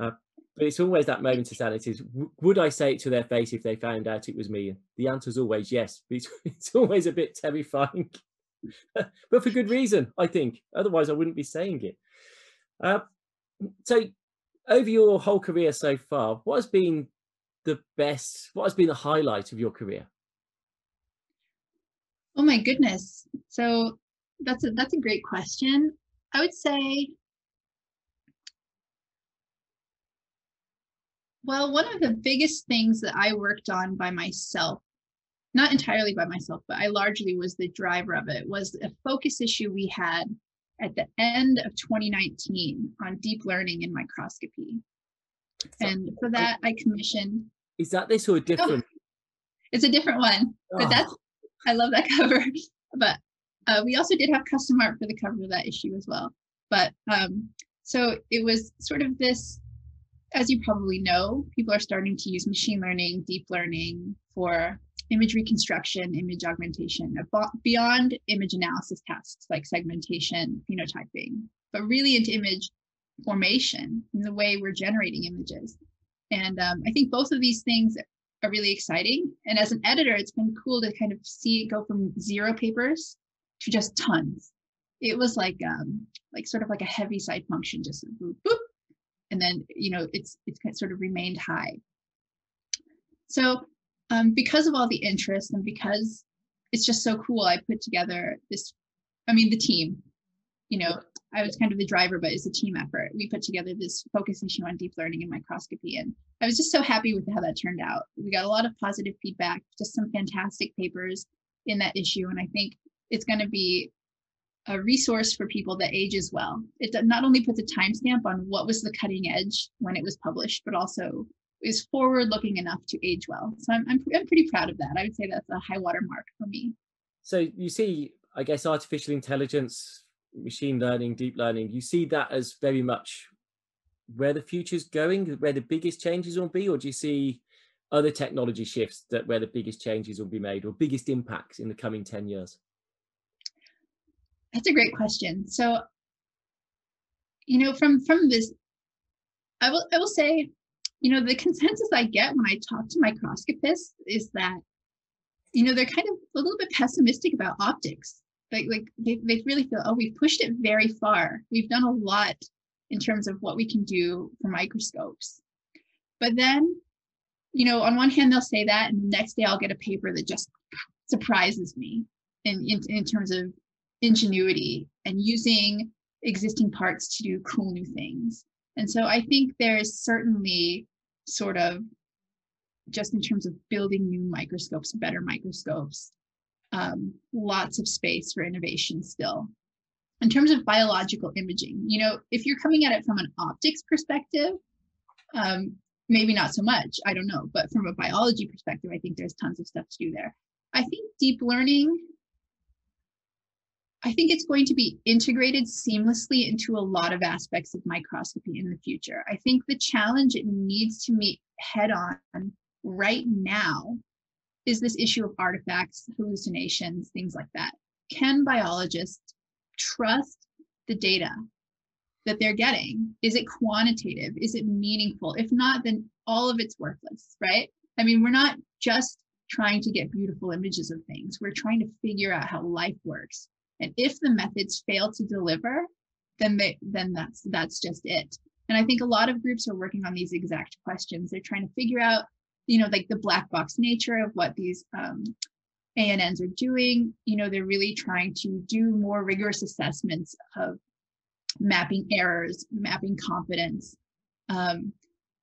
Uh, but it's always that moment of sanity. Would I say it to their face if they found out it was me? The answer is always yes. It's, it's always a bit terrifying, but for good reason, I think. Otherwise, I wouldn't be saying it. Uh, so over your whole career so far, what has been the best, what has been the highlight of your career? Oh my goodness. So that's a that's a great question. I would say well, one of the biggest things that I worked on by myself, not entirely by myself, but I largely was the driver of it, was a focus issue we had at the end of 2019 on deep learning in microscopy. So, and for that, I commissioned. Is that this or a different? Oh, it's a different one, oh. but ah. that's I love that cover. But uh, we also did have custom art for the cover of that issue as well. But um, so it was sort of this, as you probably know, people are starting to use machine learning, deep learning for image reconstruction, image augmentation, beyond image analysis tasks like segmentation, phenotyping, but really into image formation in the way we're generating images. And um, I think both of these things are really exciting. And as an editor, it's been cool to kind of see it go from zero papers to just tons. It was like um, like sort of like a Heaviside function, just boop, boop, and then you know it's it's sort of remained high. So um, because of all the interest and because it's just so cool, I put together this, I mean, the team, you know, I was kind of the driver, but it's a team effort. We put together this focus issue on deep learning and microscopy. And I was just so happy with how that turned out. We got a lot of positive feedback, just some fantastic papers in that issue. And I think it's going to be a resource for people that ages well. It not only puts a timestamp on what was the cutting edge when it was published, but also is forward looking enough to age well. So I'm, I'm, I'm pretty proud of that. I would say that's a high water mark for me. So you see, I guess, artificial intelligence, machine learning, deep learning, you see that as very much where the future's going, where the biggest changes will be, or do you see other technology shifts that where the biggest changes will be made or biggest impacts in the coming 10 years? That's a great question. So, you know, from from this, I will I will say, you know, the consensus I get when I talk to microscopists is that, you know, they're kind of a little bit pessimistic about optics. Like like they, they really feel, oh, we've pushed it very far. We've done a lot in terms of what we can do for microscopes. But then, you know, on one hand, they'll say that, and the next day I'll get a paper that just surprises me in, in, in terms of ingenuity and using existing parts to do cool new things. And so I think there's certainly sort of just in terms of building new microscopes, better microscopes, um, lots of space for innovation still. In terms of biological imaging, you know, if you're coming at it from an optics perspective, um, maybe not so much, I don't know, but from a biology perspective, I think there's tons of stuff to do there. I think deep learning I think it's going to be integrated seamlessly into a lot of aspects of microscopy in the future. I think the challenge it needs to meet head on right now is this issue of artifacts, hallucinations, things like that. Can biologists trust the data that they're getting? Is it quantitative? Is it meaningful? If not, then all of it's worthless, right? I mean, we're not just trying to get beautiful images of things, we're trying to figure out how life works and if the methods fail to deliver, then they then that's that's just it. And I think a lot of groups are working on these exact questions. They're trying to figure out, you know, like the black box nature of what these um, ANNs are doing. You know, they're really trying to do more rigorous assessments of mapping errors, mapping confidence. Um,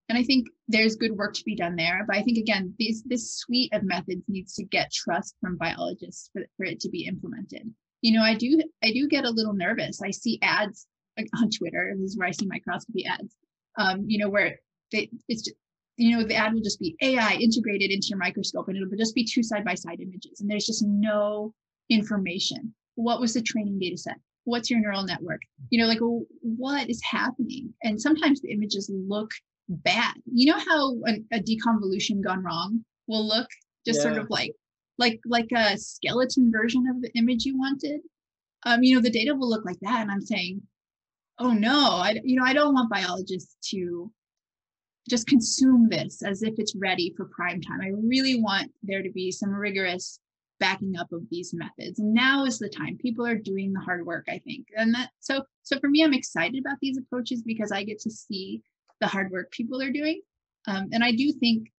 and I think there's good work to be done there. But I think again, these this suite of methods needs to get trust from biologists for, for it to be implemented you know, I do I do get a little nervous. I see ads like on Twitter. This is where I see microscopy ads. Um, you know, where they it's just, you know the ad will just be AI integrated into your microscope, and it'll just be two side by side images, and there's just no information. What was the training data set? What's your neural network? You know, like well, what is happening? And sometimes the images look bad. You know how a, a deconvolution gone wrong will look just yeah. sort of like like like a skeleton version of the image you wanted. Um you know the data will look like that and i'm saying oh no i you know i don't want biologists to just consume this as if it's ready for prime time. I really want there to be some rigorous backing up of these methods. Now is the time. People are doing the hard work i think. And that so so for me i'm excited about these approaches because i get to see the hard work people are doing. Um, and i do think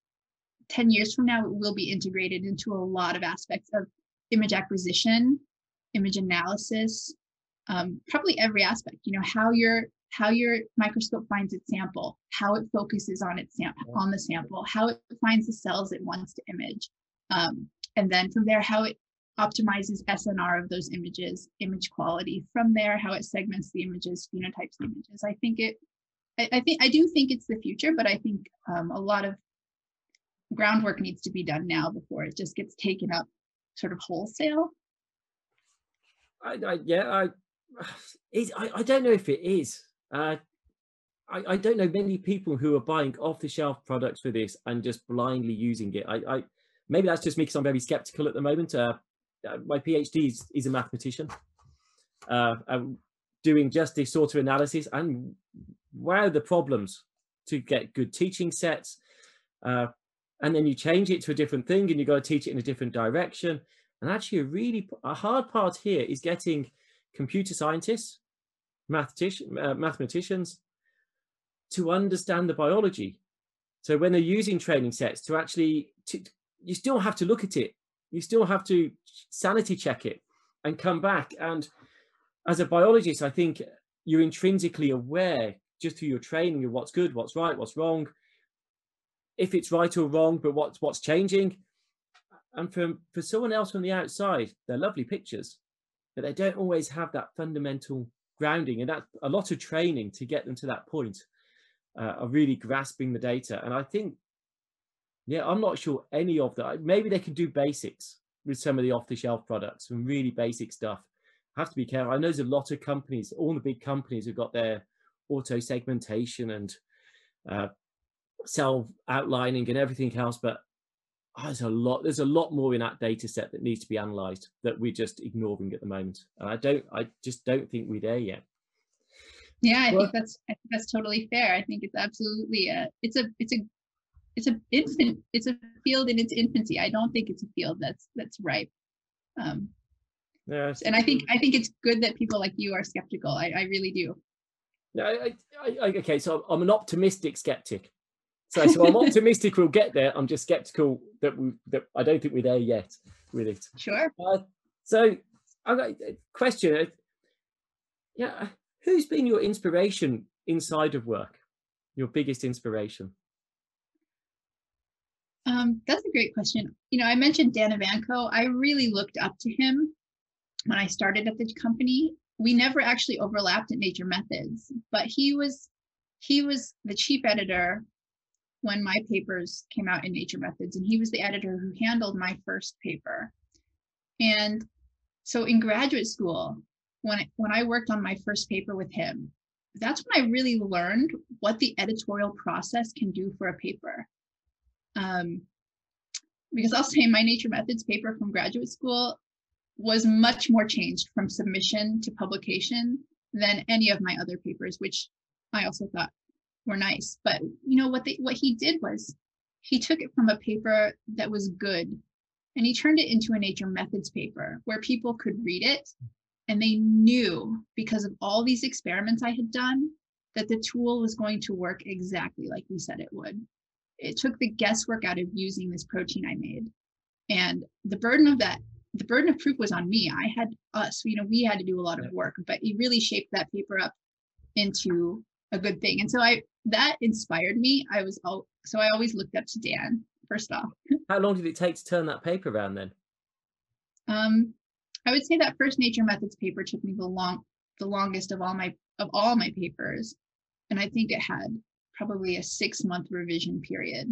10 years from now, it will be integrated into a lot of aspects of image acquisition, image analysis, um, probably every aspect, you know, how your how your microscope finds its sample, how it focuses on its sample on the sample, how it finds the cells it wants to image. Um, and then from there, how it optimizes SNR of those images, image quality. From there, how it segments the images, phenotypes the images. I think it, I, I think I do think it's the future, but I think um, a lot of groundwork needs to be done now before it just gets taken up sort of wholesale. I, I yeah, I, I, I don't know if it is. Uh, I, I don't know many people who are buying off-the-shelf products for this and just blindly using it. I, I maybe that's just me because I'm very skeptical at the moment. Uh, uh my PhD is, is a mathematician. Uh, doing just this sort of analysis and where are the problems to get good teaching sets, uh, and then you change it to a different thing and you got to teach it in a different direction. And actually a really a hard part here is getting computer scientists, mathematician, uh, mathematicians to understand the biology. So when they're using training sets to actually, to, you still have to look at it. You still have to sanity check it and come back. And as a biologist, I think you're intrinsically aware just through your training of what's good, what's right, what's wrong, if it's right or wrong, but what's what's changing. And for for someone else from the outside, they're lovely pictures, but they don't always have that fundamental grounding and that's a lot of training to get them to that point uh, of really grasping the data. And I think, yeah, I'm not sure any of that. Maybe they can do basics with some of the off-the-shelf products and really basic stuff. Have to be careful. I know there's a lot of companies, all the big companies have got their auto segmentation and uh, cell outlining and everything else, but oh, there's a lot. There's a lot more in that data set that needs to be analysed that we're just ignoring at the moment. And I don't. I just don't think we're there yet. Yeah, I well, think that's I think that's totally fair. I think it's absolutely a it's a it's a it's a infant it's a field in its infancy. I don't think it's a field that's that's ripe. Um, yeah, and I think I think it's good that people like you are skeptical. I, I really do. Yeah, I, I, I, okay. So I'm an optimistic skeptic. So, so I'm optimistic we'll get there. I'm just skeptical that we that I don't think we're there yet with it. Sure. Uh, so I've got a question. Yeah, who's been your inspiration inside of work? Your biggest inspiration? Um, that's a great question. You know, I mentioned Dan Evanko. I really looked up to him when I started at the company. We never actually overlapped at Nature Methods, but he was he was the chief editor when my papers came out in Nature Methods, and he was the editor who handled my first paper. And so in graduate school, when I, when I worked on my first paper with him, that's when I really learned what the editorial process can do for a paper. Um, because I'll say my Nature Methods paper from graduate school was much more changed from submission to publication than any of my other papers, which I also thought were nice. But you know what they what he did was he took it from a paper that was good and he turned it into a nature methods paper where people could read it and they knew because of all these experiments I had done that the tool was going to work exactly like we said it would. It took the guesswork out of using this protein I made. And the burden of that, the burden of proof was on me. I had us, you know, we had to do a lot of work, but it really shaped that paper up into a good thing. And so I that inspired me. I was all so I always looked up to Dan first off. How long did it take to turn that paper around then? Um, I would say that first Nature Methods paper took me the long the longest of all my of all my papers. And I think it had probably a six month revision period.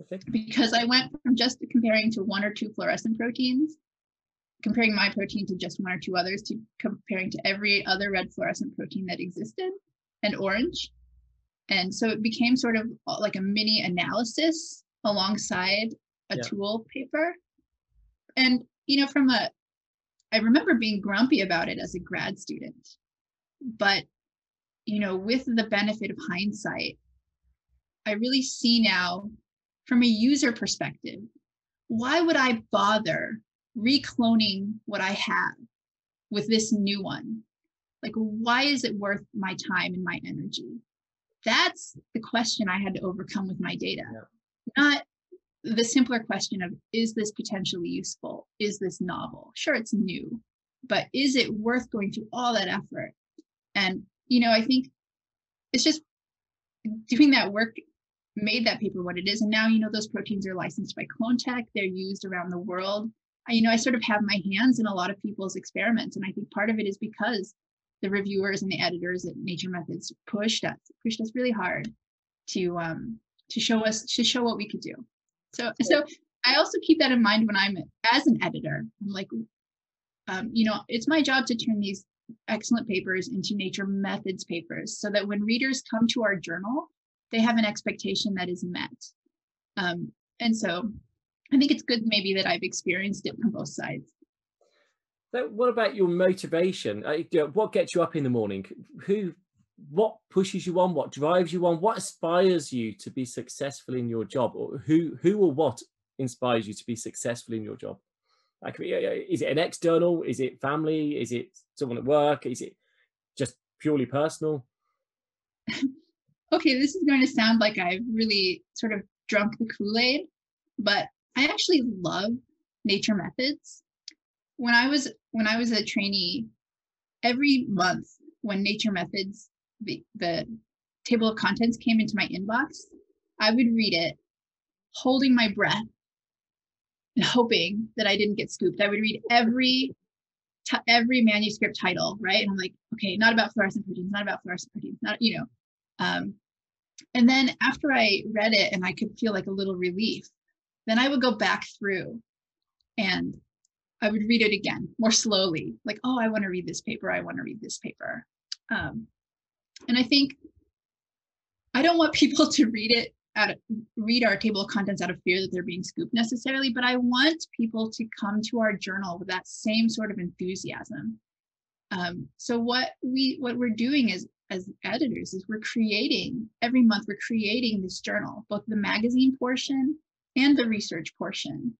Okay. Because I went from just comparing to one or two fluorescent proteins, comparing my protein to just one or two others, to comparing to every other red fluorescent protein that existed and orange. And so it became sort of uh, like a mini analysis alongside a yeah. tool paper. And, you know, from a I remember being grumpy about it as a grad student. But, you know, with the benefit of hindsight, I really see now from a user perspective, why would I bother recloning what I have with this new one? Like, why is it worth my time and my energy? That's the question I had to overcome with my data. Yeah. Not the simpler question of is this potentially useful? Is this novel? Sure, it's new, but is it worth going through all that effort? And, you know, I think it's just doing that work made that paper what it is. And now, you know, those proteins are licensed by Clontech, they're used around the world. I, you know, I sort of have my hands in a lot of people's experiments. And I think part of it is because the reviewers and the editors at Nature Methods pushed us, pushed us really hard to um to show us to show what we could do. So, so I also keep that in mind when I'm as an editor. I'm like, um, you know, it's my job to turn these excellent papers into nature methods papers so that when readers come to our journal, they have an expectation that is met. Um, and so I think it's good maybe that I've experienced it from both sides. What about your motivation? Uh, uh, what gets you up in the morning? Who what pushes you on? What drives you on? What inspires you to be successful in your job? Or who who or what inspires you to be successful in your job? Like is it an external? Is it family? Is it someone at work? Is it just purely personal? Okay this is going to sound like i've really sort of drunk the kool-aid but i actually love nature methods when i was when i was a trainee every month when nature methods the, the table of contents came into my inbox, I would read it holding my breath and hoping that I didn't get scooped. I would read every t- every manuscript title, right? And I'm like, okay, not about fluorescent proteins, not about fluorescent proteins, not you know. Um, and then after I read it and I could feel like a little relief, then I would go back through and I would read it again more slowly, like, oh, I want to read this paper. I want to read this paper. Um, and I think I don't want people to read it at read our table of contents out of fear that they're being scooped necessarily, but I want people to come to our journal with that same sort of enthusiasm. Um, so what we what we're doing is as editors is we're creating every month we're creating this journal, both the magazine portion and the research portion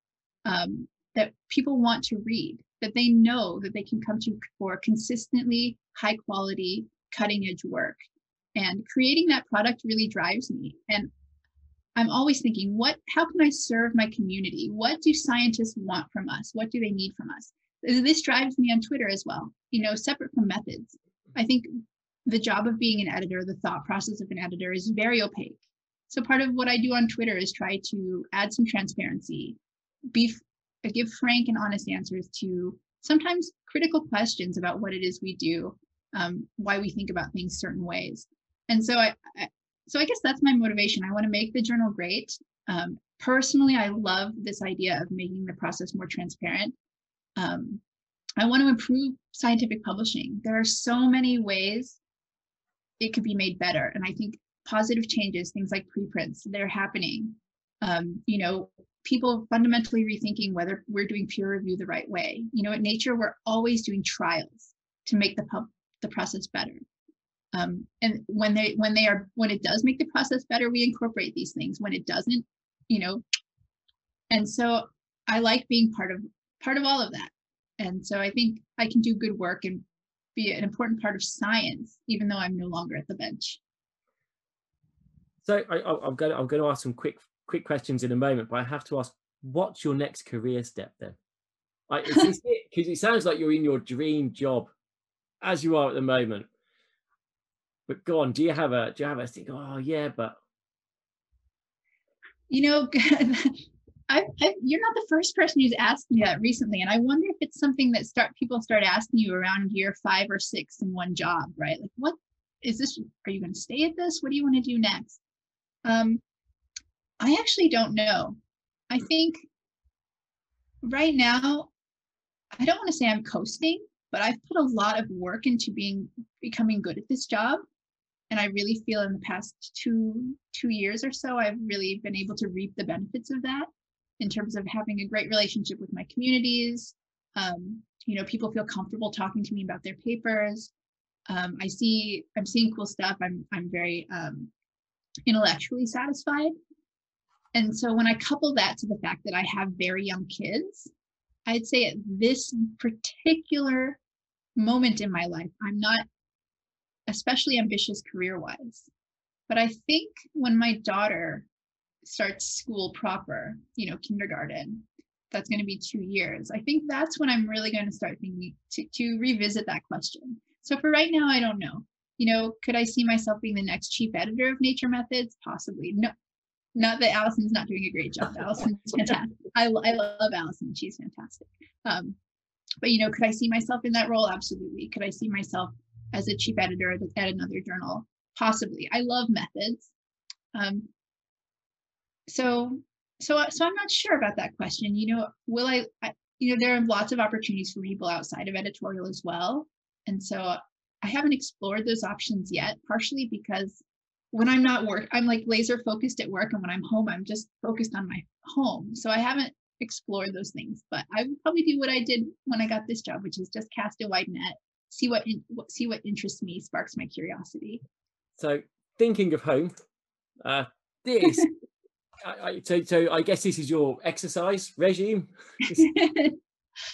um, that people want to read, that they know that they can come to for consistently high quality, cutting edge work. And creating that product really drives me. And I'm always thinking, what, how can I serve my community? What do scientists want from us? What do they need from us? This drives me on Twitter as well, you know, separate from methods. I think the job of being an editor, the thought process of an editor is very opaque. So part of what I do on Twitter is try to add some transparency, be give frank and honest answers to sometimes critical questions about what it is we do, um, why we think about things certain ways. And so I, I, so I guess that's my motivation. I want to make the journal great. Um, personally, I love this idea of making the process more transparent. Um, I want to improve scientific publishing. There are so many ways it could be made better. And I think positive changes, things like preprints, they're happening. Um, you know, people fundamentally rethinking whether we're doing peer review the right way. You know, at Nature, we're always doing trials to make the pub the process better. Um, and when they when they are when it does make the process better, we incorporate these things. When it doesn't, you know, and so I like being part of part of all of that. And so I think I can do good work and be an important part of science, even though I'm no longer at the bench. So I, am going. To, I'm going to ask some quick quick questions in a moment, but I have to ask, what's your next career step then? Like, is it? Because it sounds like you're in your dream job, as you are at the moment. But go on, do you have a do you have a think? Oh yeah, but you know, I, I, you're not the first person who's asked me that recently, and I wonder if it's something that start people start asking you around year five or six in one job, right? Like, what is this? Are you going to stay at this? What do you want to do next? Um, I actually don't know. I think right now, I don't want to say I'm coasting, but I've put a lot of work into being becoming good at this job and i really feel in the past two two years or so i've really been able to reap the benefits of that in terms of having a great relationship with my communities. Um, you know, people feel comfortable talking to me about their papers. Um, I see, I'm seeing cool stuff. I'm, I'm very um, intellectually satisfied. And so when I couple that to the fact that I have very young kids, I'd say at this particular moment in my life, I'm not especially ambitious career wise. But I think when my daughter starts school proper, you know, kindergarten, that's going to be two years. I think that's when I'm really going to start thinking to, to revisit that question. So for right now, I don't know. You know, could I see myself being the next chief editor of Nature Methods? Possibly. No, not that Allison's not doing a great job. Allison's fantastic. I, I love Allison. She's fantastic. Um, but you know, could I see myself in that role? Absolutely. Could I see myself as a chief editor at another journal? Possibly. I love methods. Um, so so so i'm not sure about that question you know will I, I, you know there are lots of opportunities for people outside of editorial as well and so i haven't explored those options yet partially because when i'm not work i'm like laser focused at work and when i'm home i'm just focused on my home so i haven't explored those things but i would probably do what i did when i got this job which is just cast a wide net see what in, see what interests me sparks my curiosity so thinking of home uh this I, so, so I guess this is your exercise regime. so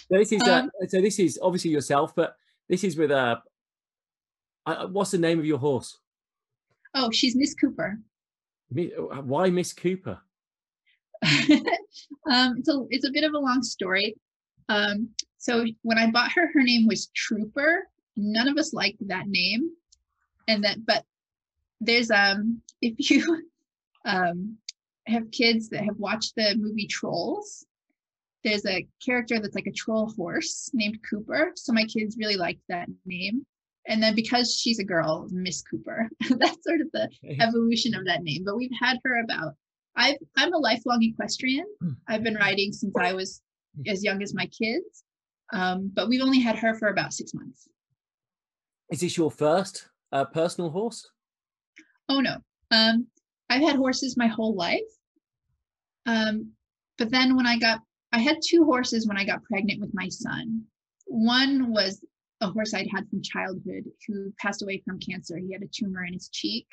this is uh, um, so this is obviously yourself, but this is with a. Uh, uh, what's the name of your horse? Oh, she's Miss Cooper. Why Miss Cooper? um, it's a it's a bit of a long story. Um, so when I bought her, her name was Trooper. None of us liked that name, and that but there's um if you um have kids that have watched the movie Trolls, there's a character that's like a troll horse named Cooper. So my kids really liked that name. And then because she's a girl, Miss Cooper. that's sort of the evolution of that name. But we've had her about I've I'm a lifelong equestrian. Hmm. I've been riding since I was as young as my kids. Um, but we've only had her for about six months. Is this your first uh, personal horse? Oh no. Um, I've had horses my whole life. Um, but then when I got, I had two horses when I got pregnant with my son. One was a horse I'd had from childhood who passed away from cancer. He had a tumor in his cheek.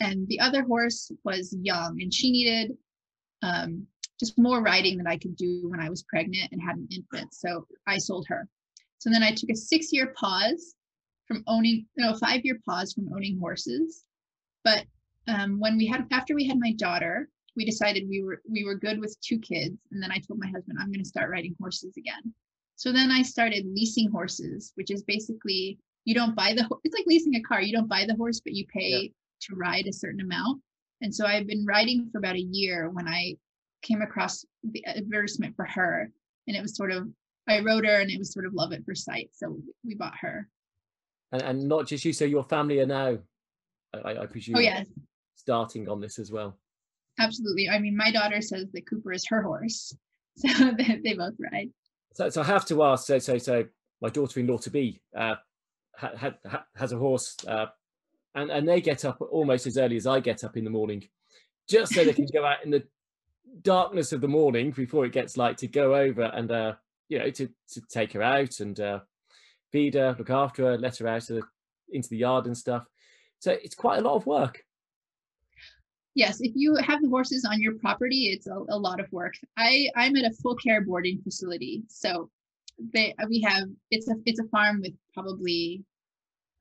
And the other horse was young and she needed um, just more riding than I could do when I was pregnant and had an infant. So I sold her. So then I took a six year pause from owning, no, five year pause from owning horses. But um, when we had, after we had my daughter, we decided we were we were good with two kids, and then I told my husband I'm going to start riding horses again. So then I started leasing horses, which is basically you don't buy the it's like leasing a car. You don't buy the horse, but you pay yeah. to ride a certain amount. And so I've been riding for about a year when I came across the advertisement for her, and it was sort of I rode her, and it was sort of love at first sight. So we bought her. And, and not just you, so your family are now, I, I presume. Oh yes. Starting on this as well. Absolutely. I mean, my daughter says that Cooper is her horse, so they, they both ride. So, so I have to ask. So, so, so my daughter-in-law to be uh, ha, ha, has a horse, uh, and and they get up almost as early as I get up in the morning, just so they can go out in the darkness of the morning before it gets light to go over and uh, you know to to take her out and uh, feed her, look after her, let her out the, into the yard and stuff. So it's quite a lot of work yes, if you have the horses on your property, it's a, a, lot of work. I I'm at a full care boarding facility, so they we have it's a it's a farm with probably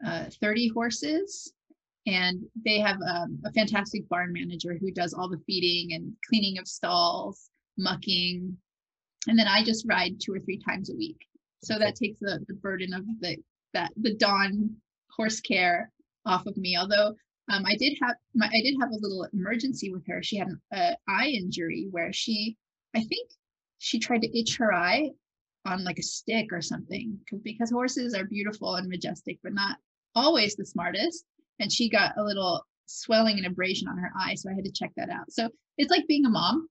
uh, 30 horses, and they have um, a fantastic barn manager who does all the feeding and cleaning of stalls, mucking, and then I just ride two or three times a week. So that takes the, the burden of the that the dawn horse care off of me. Although um, I did have my, I did have a little emergency with her. She had an uh, eye injury where she, I think, she tried to itch her eye on like a stick or something because horses are beautiful and majestic, but not always the smartest. And she got a little swelling and abrasion on her eye, so I had to check that out. So it's like being a mom.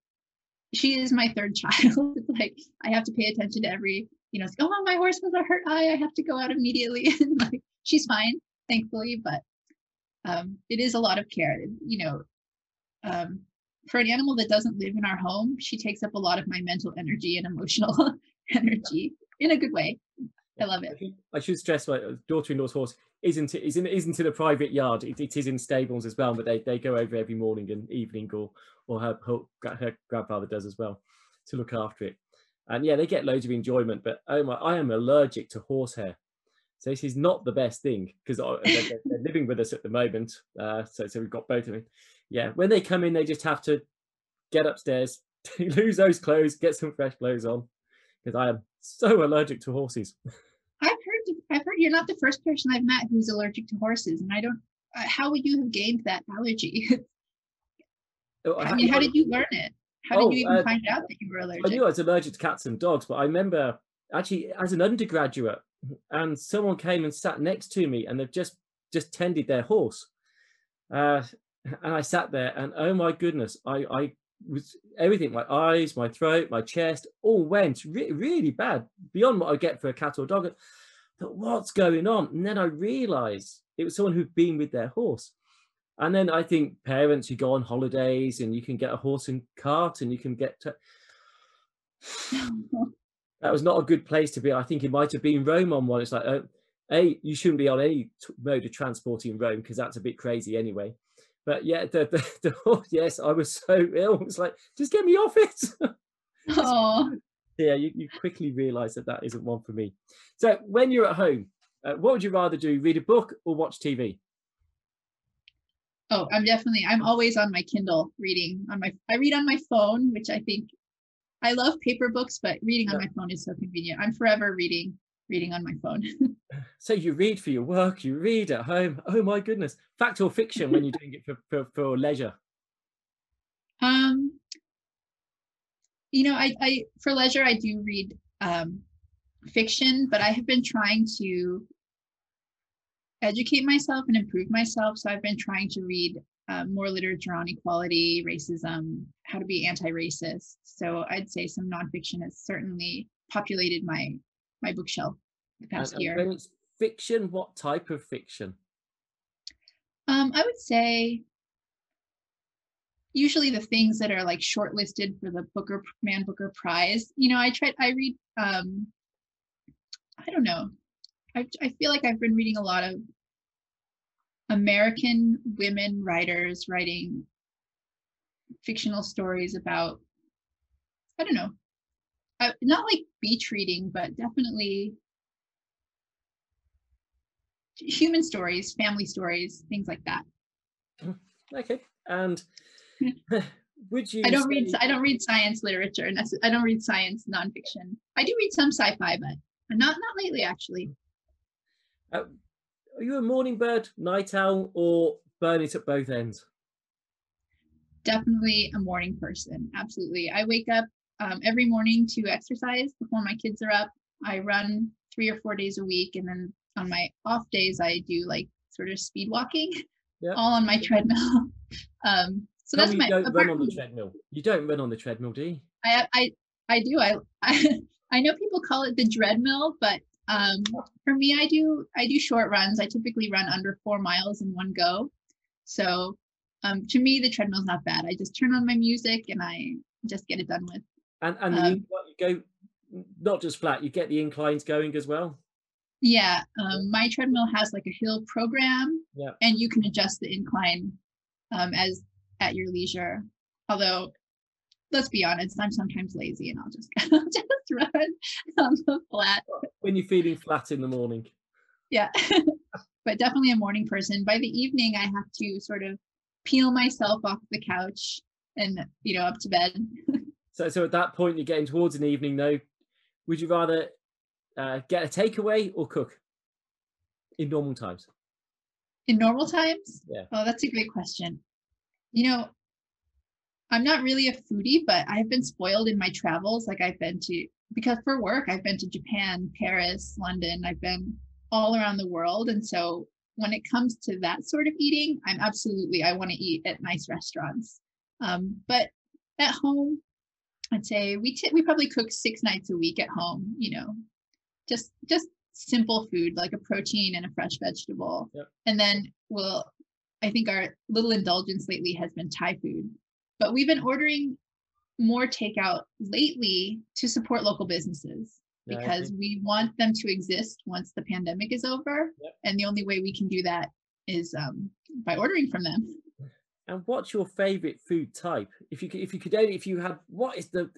She is my third child. like I have to pay attention to every, you know, oh my horse has a hurt eye. I have to go out immediately. and like she's fine, thankfully, but um, it is a lot of care. You know, um, for an animal that doesn't live in our home, she takes up a lot of my mental energy and emotional energy in a good way. I love it. I should stress my daughter-in-law's horse isn't isn't isn't in a private yard. It, it is in stables as well, but they, they go over every morning and evening, or or her, her her grandfather does as well to look after it. And yeah, they get loads of enjoyment. But oh my, I am allergic to horsehair. So this is not the best thing because they're, they're, living with us at the moment. Uh, so, so we've got both of them. Yeah, when they come in, they just have to get upstairs, lose those clothes, get some fresh clothes on because I am so allergic to horses. I've heard, I've heard you're not the first person I've met who's allergic to horses, and I don't. Uh, how would you have gained that allergy? Oh, I mean, how did you learn it? How did oh, you even uh, find out that you were allergic? I knew I was allergic to cats and dogs, but I remember actually as an undergraduate, and someone came and sat next to me and they've just just tended their horse. Uh, and i sat there and oh my goodness i i was everything my eyes my throat my chest all went re- really bad beyond what i get for a cat or dog. But what's going on? And then i realized it was someone who'd been with their horse. And then i think parents who go on holidays and you can get a horse and cart and you can get to that was not a good place to be. I think it might have been Rome on one. It's like, uh, a you shouldn't be on any mode of transport in Rome because that's a bit crazy anyway. But yeah, the, the, the oh, yes, I was so ill. It's like, just get me off it. Oh. yeah, you, you quickly realise that that isn't one for me. So when you're at home, uh, what would you rather do? Read a book or watch TV? Oh, I'm definitely. I'm always on my Kindle reading on my. I read on my phone, which I think I love paper books, but reading on my phone is so convenient. I'm forever reading reading on my phone. so you read for your work, you read at home. Oh my goodness. Fact or fiction when you're doing it for, for, for leisure? Um you know, I, I for leisure I do read um, fiction, but I have been trying to educate myself and improve myself. So I've been trying to read uh, more literature on equality, racism, how to be anti-racist. So I'd say some nonfiction has certainly populated my my bookshelf the past And- and year. it's fiction, what type of fiction? Um, I would say usually the things that are like shortlisted for the Booker Man Booker Prize. You know, I tried. I read. Um, I don't know. I I feel like I've been reading a lot of American women writers writing fictional stories about. I don't know. Uh, not like beach reading, but definitely human stories, family stories, things like that. Okay, and would you? I don't read I don't read science literature and I don't read science nonfiction. I do read some sci-fi, but not not lately actually. Uh, are you a morning bird, night owl, or burn it at both ends? Definitely a morning person. Absolutely. I wake up um, every morning to exercise before my kids are up. I run three or four days a week, and then on my off days I do like sort of speed walking, Yeah. all on my treadmill. um, so Tell that's my you don't run on the treadmill. You don't run on the treadmill, do you? I I I do. I I, I know people call it the dreadmill, but um, for me, I do I do short runs. I typically run under four miles in one go. So um, to me, the treadmill's not bad. I just turn on my music and I just get it done with. And and Um, incline- you go not just flat. You get the inclines going as well. Yeah, um, my treadmill has like a hill program, Yeah. and you can adjust the incline um, as at your leisure. Although, let's be honest, I'm sometimes lazy and I'll just just run on the flat. When you're feeling flat in the morning. yeah but definitely a morning person by the evening i have to sort of peel myself off the couch and you know up to bed So so at that point you're getting towards an evening though. Would you rather uh, get a takeaway or cook in normal times? in normal times Yeah. oh that's a great question you know i'm not really a foodie but i've been spoiled in my travels like i've been to because for work i've been to japan paris london i've been all around the world and so when it comes to that sort of eating i'm absolutely i want to eat at nice restaurants. Um, but at home i'd say we t- we probably cook six nights a week at home you know just just simple food like a protein and a fresh vegetable. Yep. and then we'll i think our little indulgence lately has been thai food but we've been ordering more takeout lately to support local businesses Yeah, because we want them to exist once the pandemic is over Yep. and the only way we can do that is um, by ordering from them And what's your favorite food type? If you could, if you could only, if you had, what is the,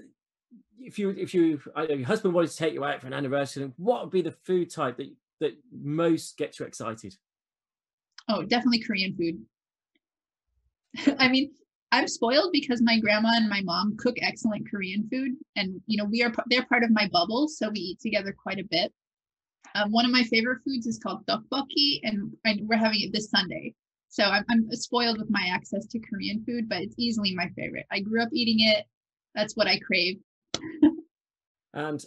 if you, if you, know, your husband wanted to take you out for an anniversary, what would be the food type that that most gets you excited? Oh, definitely Korean food. I mean, I'm spoiled because my grandma and my mom cook excellent Korean food, and you know we are they're part of my bubble, so we eat together quite a bit. Um, one of my favorite foods is called tteokbokki, and, and we're having it this Sunday. So I'm, I'm spoiled with my access to Korean food, but it's easily my favorite. I grew up eating it. That's what I crave. And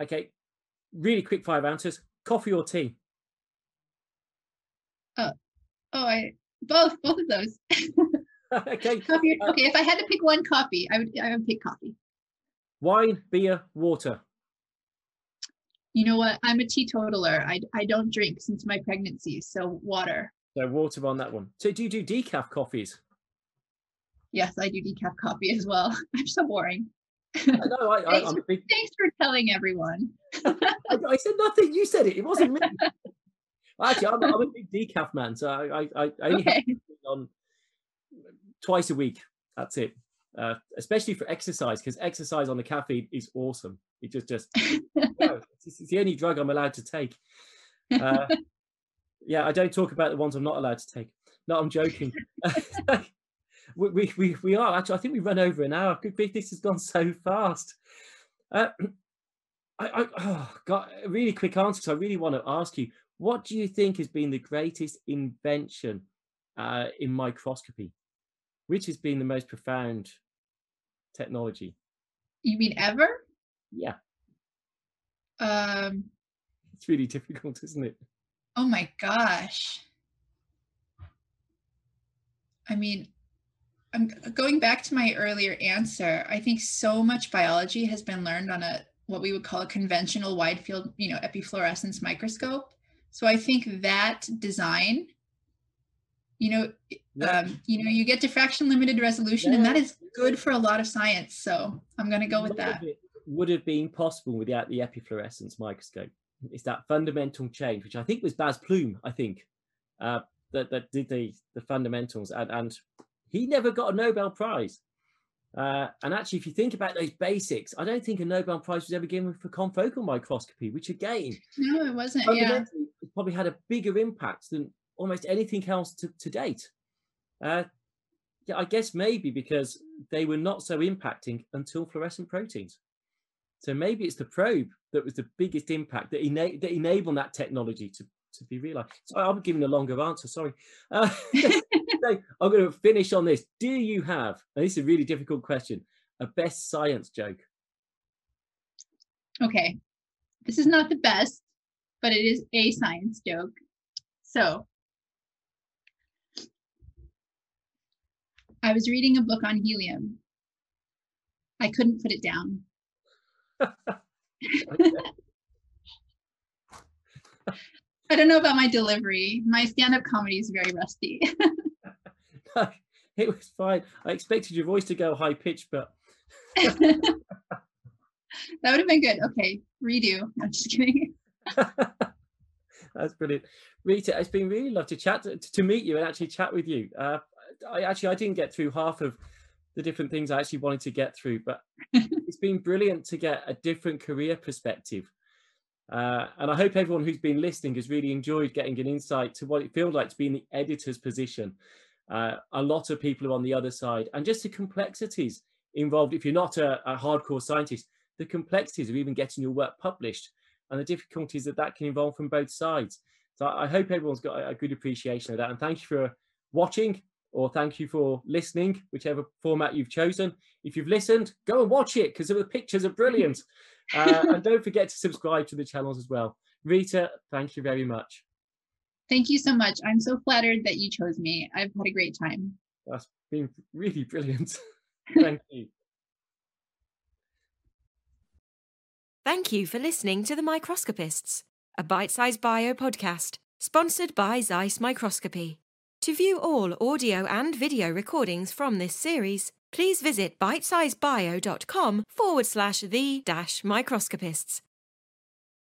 okay, really quick five answers: coffee or tea? Oh, Oh, I both both of those. okay, coffee. Uh, Okay, if I had to pick one coffee, I would I would pick coffee. wine, beer, water. You know what? I'm a teetotaler. I, I don't drink since my pregnancy, so water. So water on that one. So do you do decaf coffees? Yes, I do decaf coffee as well. I'm so boring. No, I, I, Thanks I'm for- big. Thanks for telling everyone. I, I said nothing. You said it. It wasn't me. Actually, I'm, I'm a big decaf man, so I, I, I only Okay. on twice a week. That's it. Uh, especially for exercise, because exercise on the caffeine is awesome. It just, just, wow, it's, it's the only drug I'm allowed to take. Uh, yeah, I don't talk about the ones I'm not allowed to take. No, I'm joking. we, we, we, are actually. I think we've run over an hour. This has gone so fast. Uh, I, I oh, got a really quick answer. 'cause I really want to ask you, what do you think has been the greatest invention uh, in microscopy? Which has been the most profound technology? You mean ever? Yeah, Um, it's really difficult, isn't it? oh my gosh. I mean, I'm going back to my earlier answer. I think so much biology has been learned on a what we would call a conventional wide field, you know, epifluorescence microscope. So I think that design, you know, Yeah. um, you know, you get diffraction limited resolution, and that is good for a lot of science. So I'm going to go with that. it would have been possible without the epifluorescence microscope. It's that fundamental change, which I think was Bas Ploem, I think, uh, that, that did the, the fundamentals. And, and he never got a Nobel Prize. Uh, and actually, if you think about those basics, I don't think a Nobel Prize was ever given for confocal microscopy, which again, No, it wasn't. Yeah. probably had a bigger impact than almost anything else to, to date. Uh, yeah, I guess maybe because they were not so impacting until fluorescent proteins. So maybe it's the probe that was the biggest impact that, ena- that enabled that technology to, to be realized. So I'm giving a longer answer, sorry. Uh, so I'm going to finish on this. Do you have, and this is a really difficult question, a best science joke? Okay. This is not the best, but it is a science joke. So, I was reading a book on helium. I couldn't put it down. I don't know about my delivery. My stand up comedy is very rusty. No, it was fine. I expected your voice to go high pitched, but that would have been good. Okay, redo. I'm just kidding. That's brilliant. Rita, it's been really lovely to chat to, to meet you and actually chat with you. Uh, I actually I didn't get through half of the different things I actually wanted to get through, but it's been brilliant to get a different career perspective. Uh, and I hope everyone who's been listening has really enjoyed getting an insight to what it feels like to be in the editor's position. Uh, a lot of people are on the other side, and just the complexities involved. If you're not a, a hardcore scientist, the complexities of even getting your work published and the difficulties that that can involve from both sides. So I hope everyone's got a good appreciation of that. And thank you for watching or thank you for listening, whichever format you've chosen. If you've listened, go and watch it because the pictures are brilliant. Uh, and don't forget to subscribe to the channels as well. Rita, thank you very much. Thank you so much. I'm so flattered that you chose me. I've had a great time. That's been really brilliant. thank you. Thank you for listening to The Microscopists, a Bitesize Bio podcast sponsored by Zeiss Microscopy. To view all audio and video recordings from this series, please visit bitesizebio.com forward slash the dash microscopists.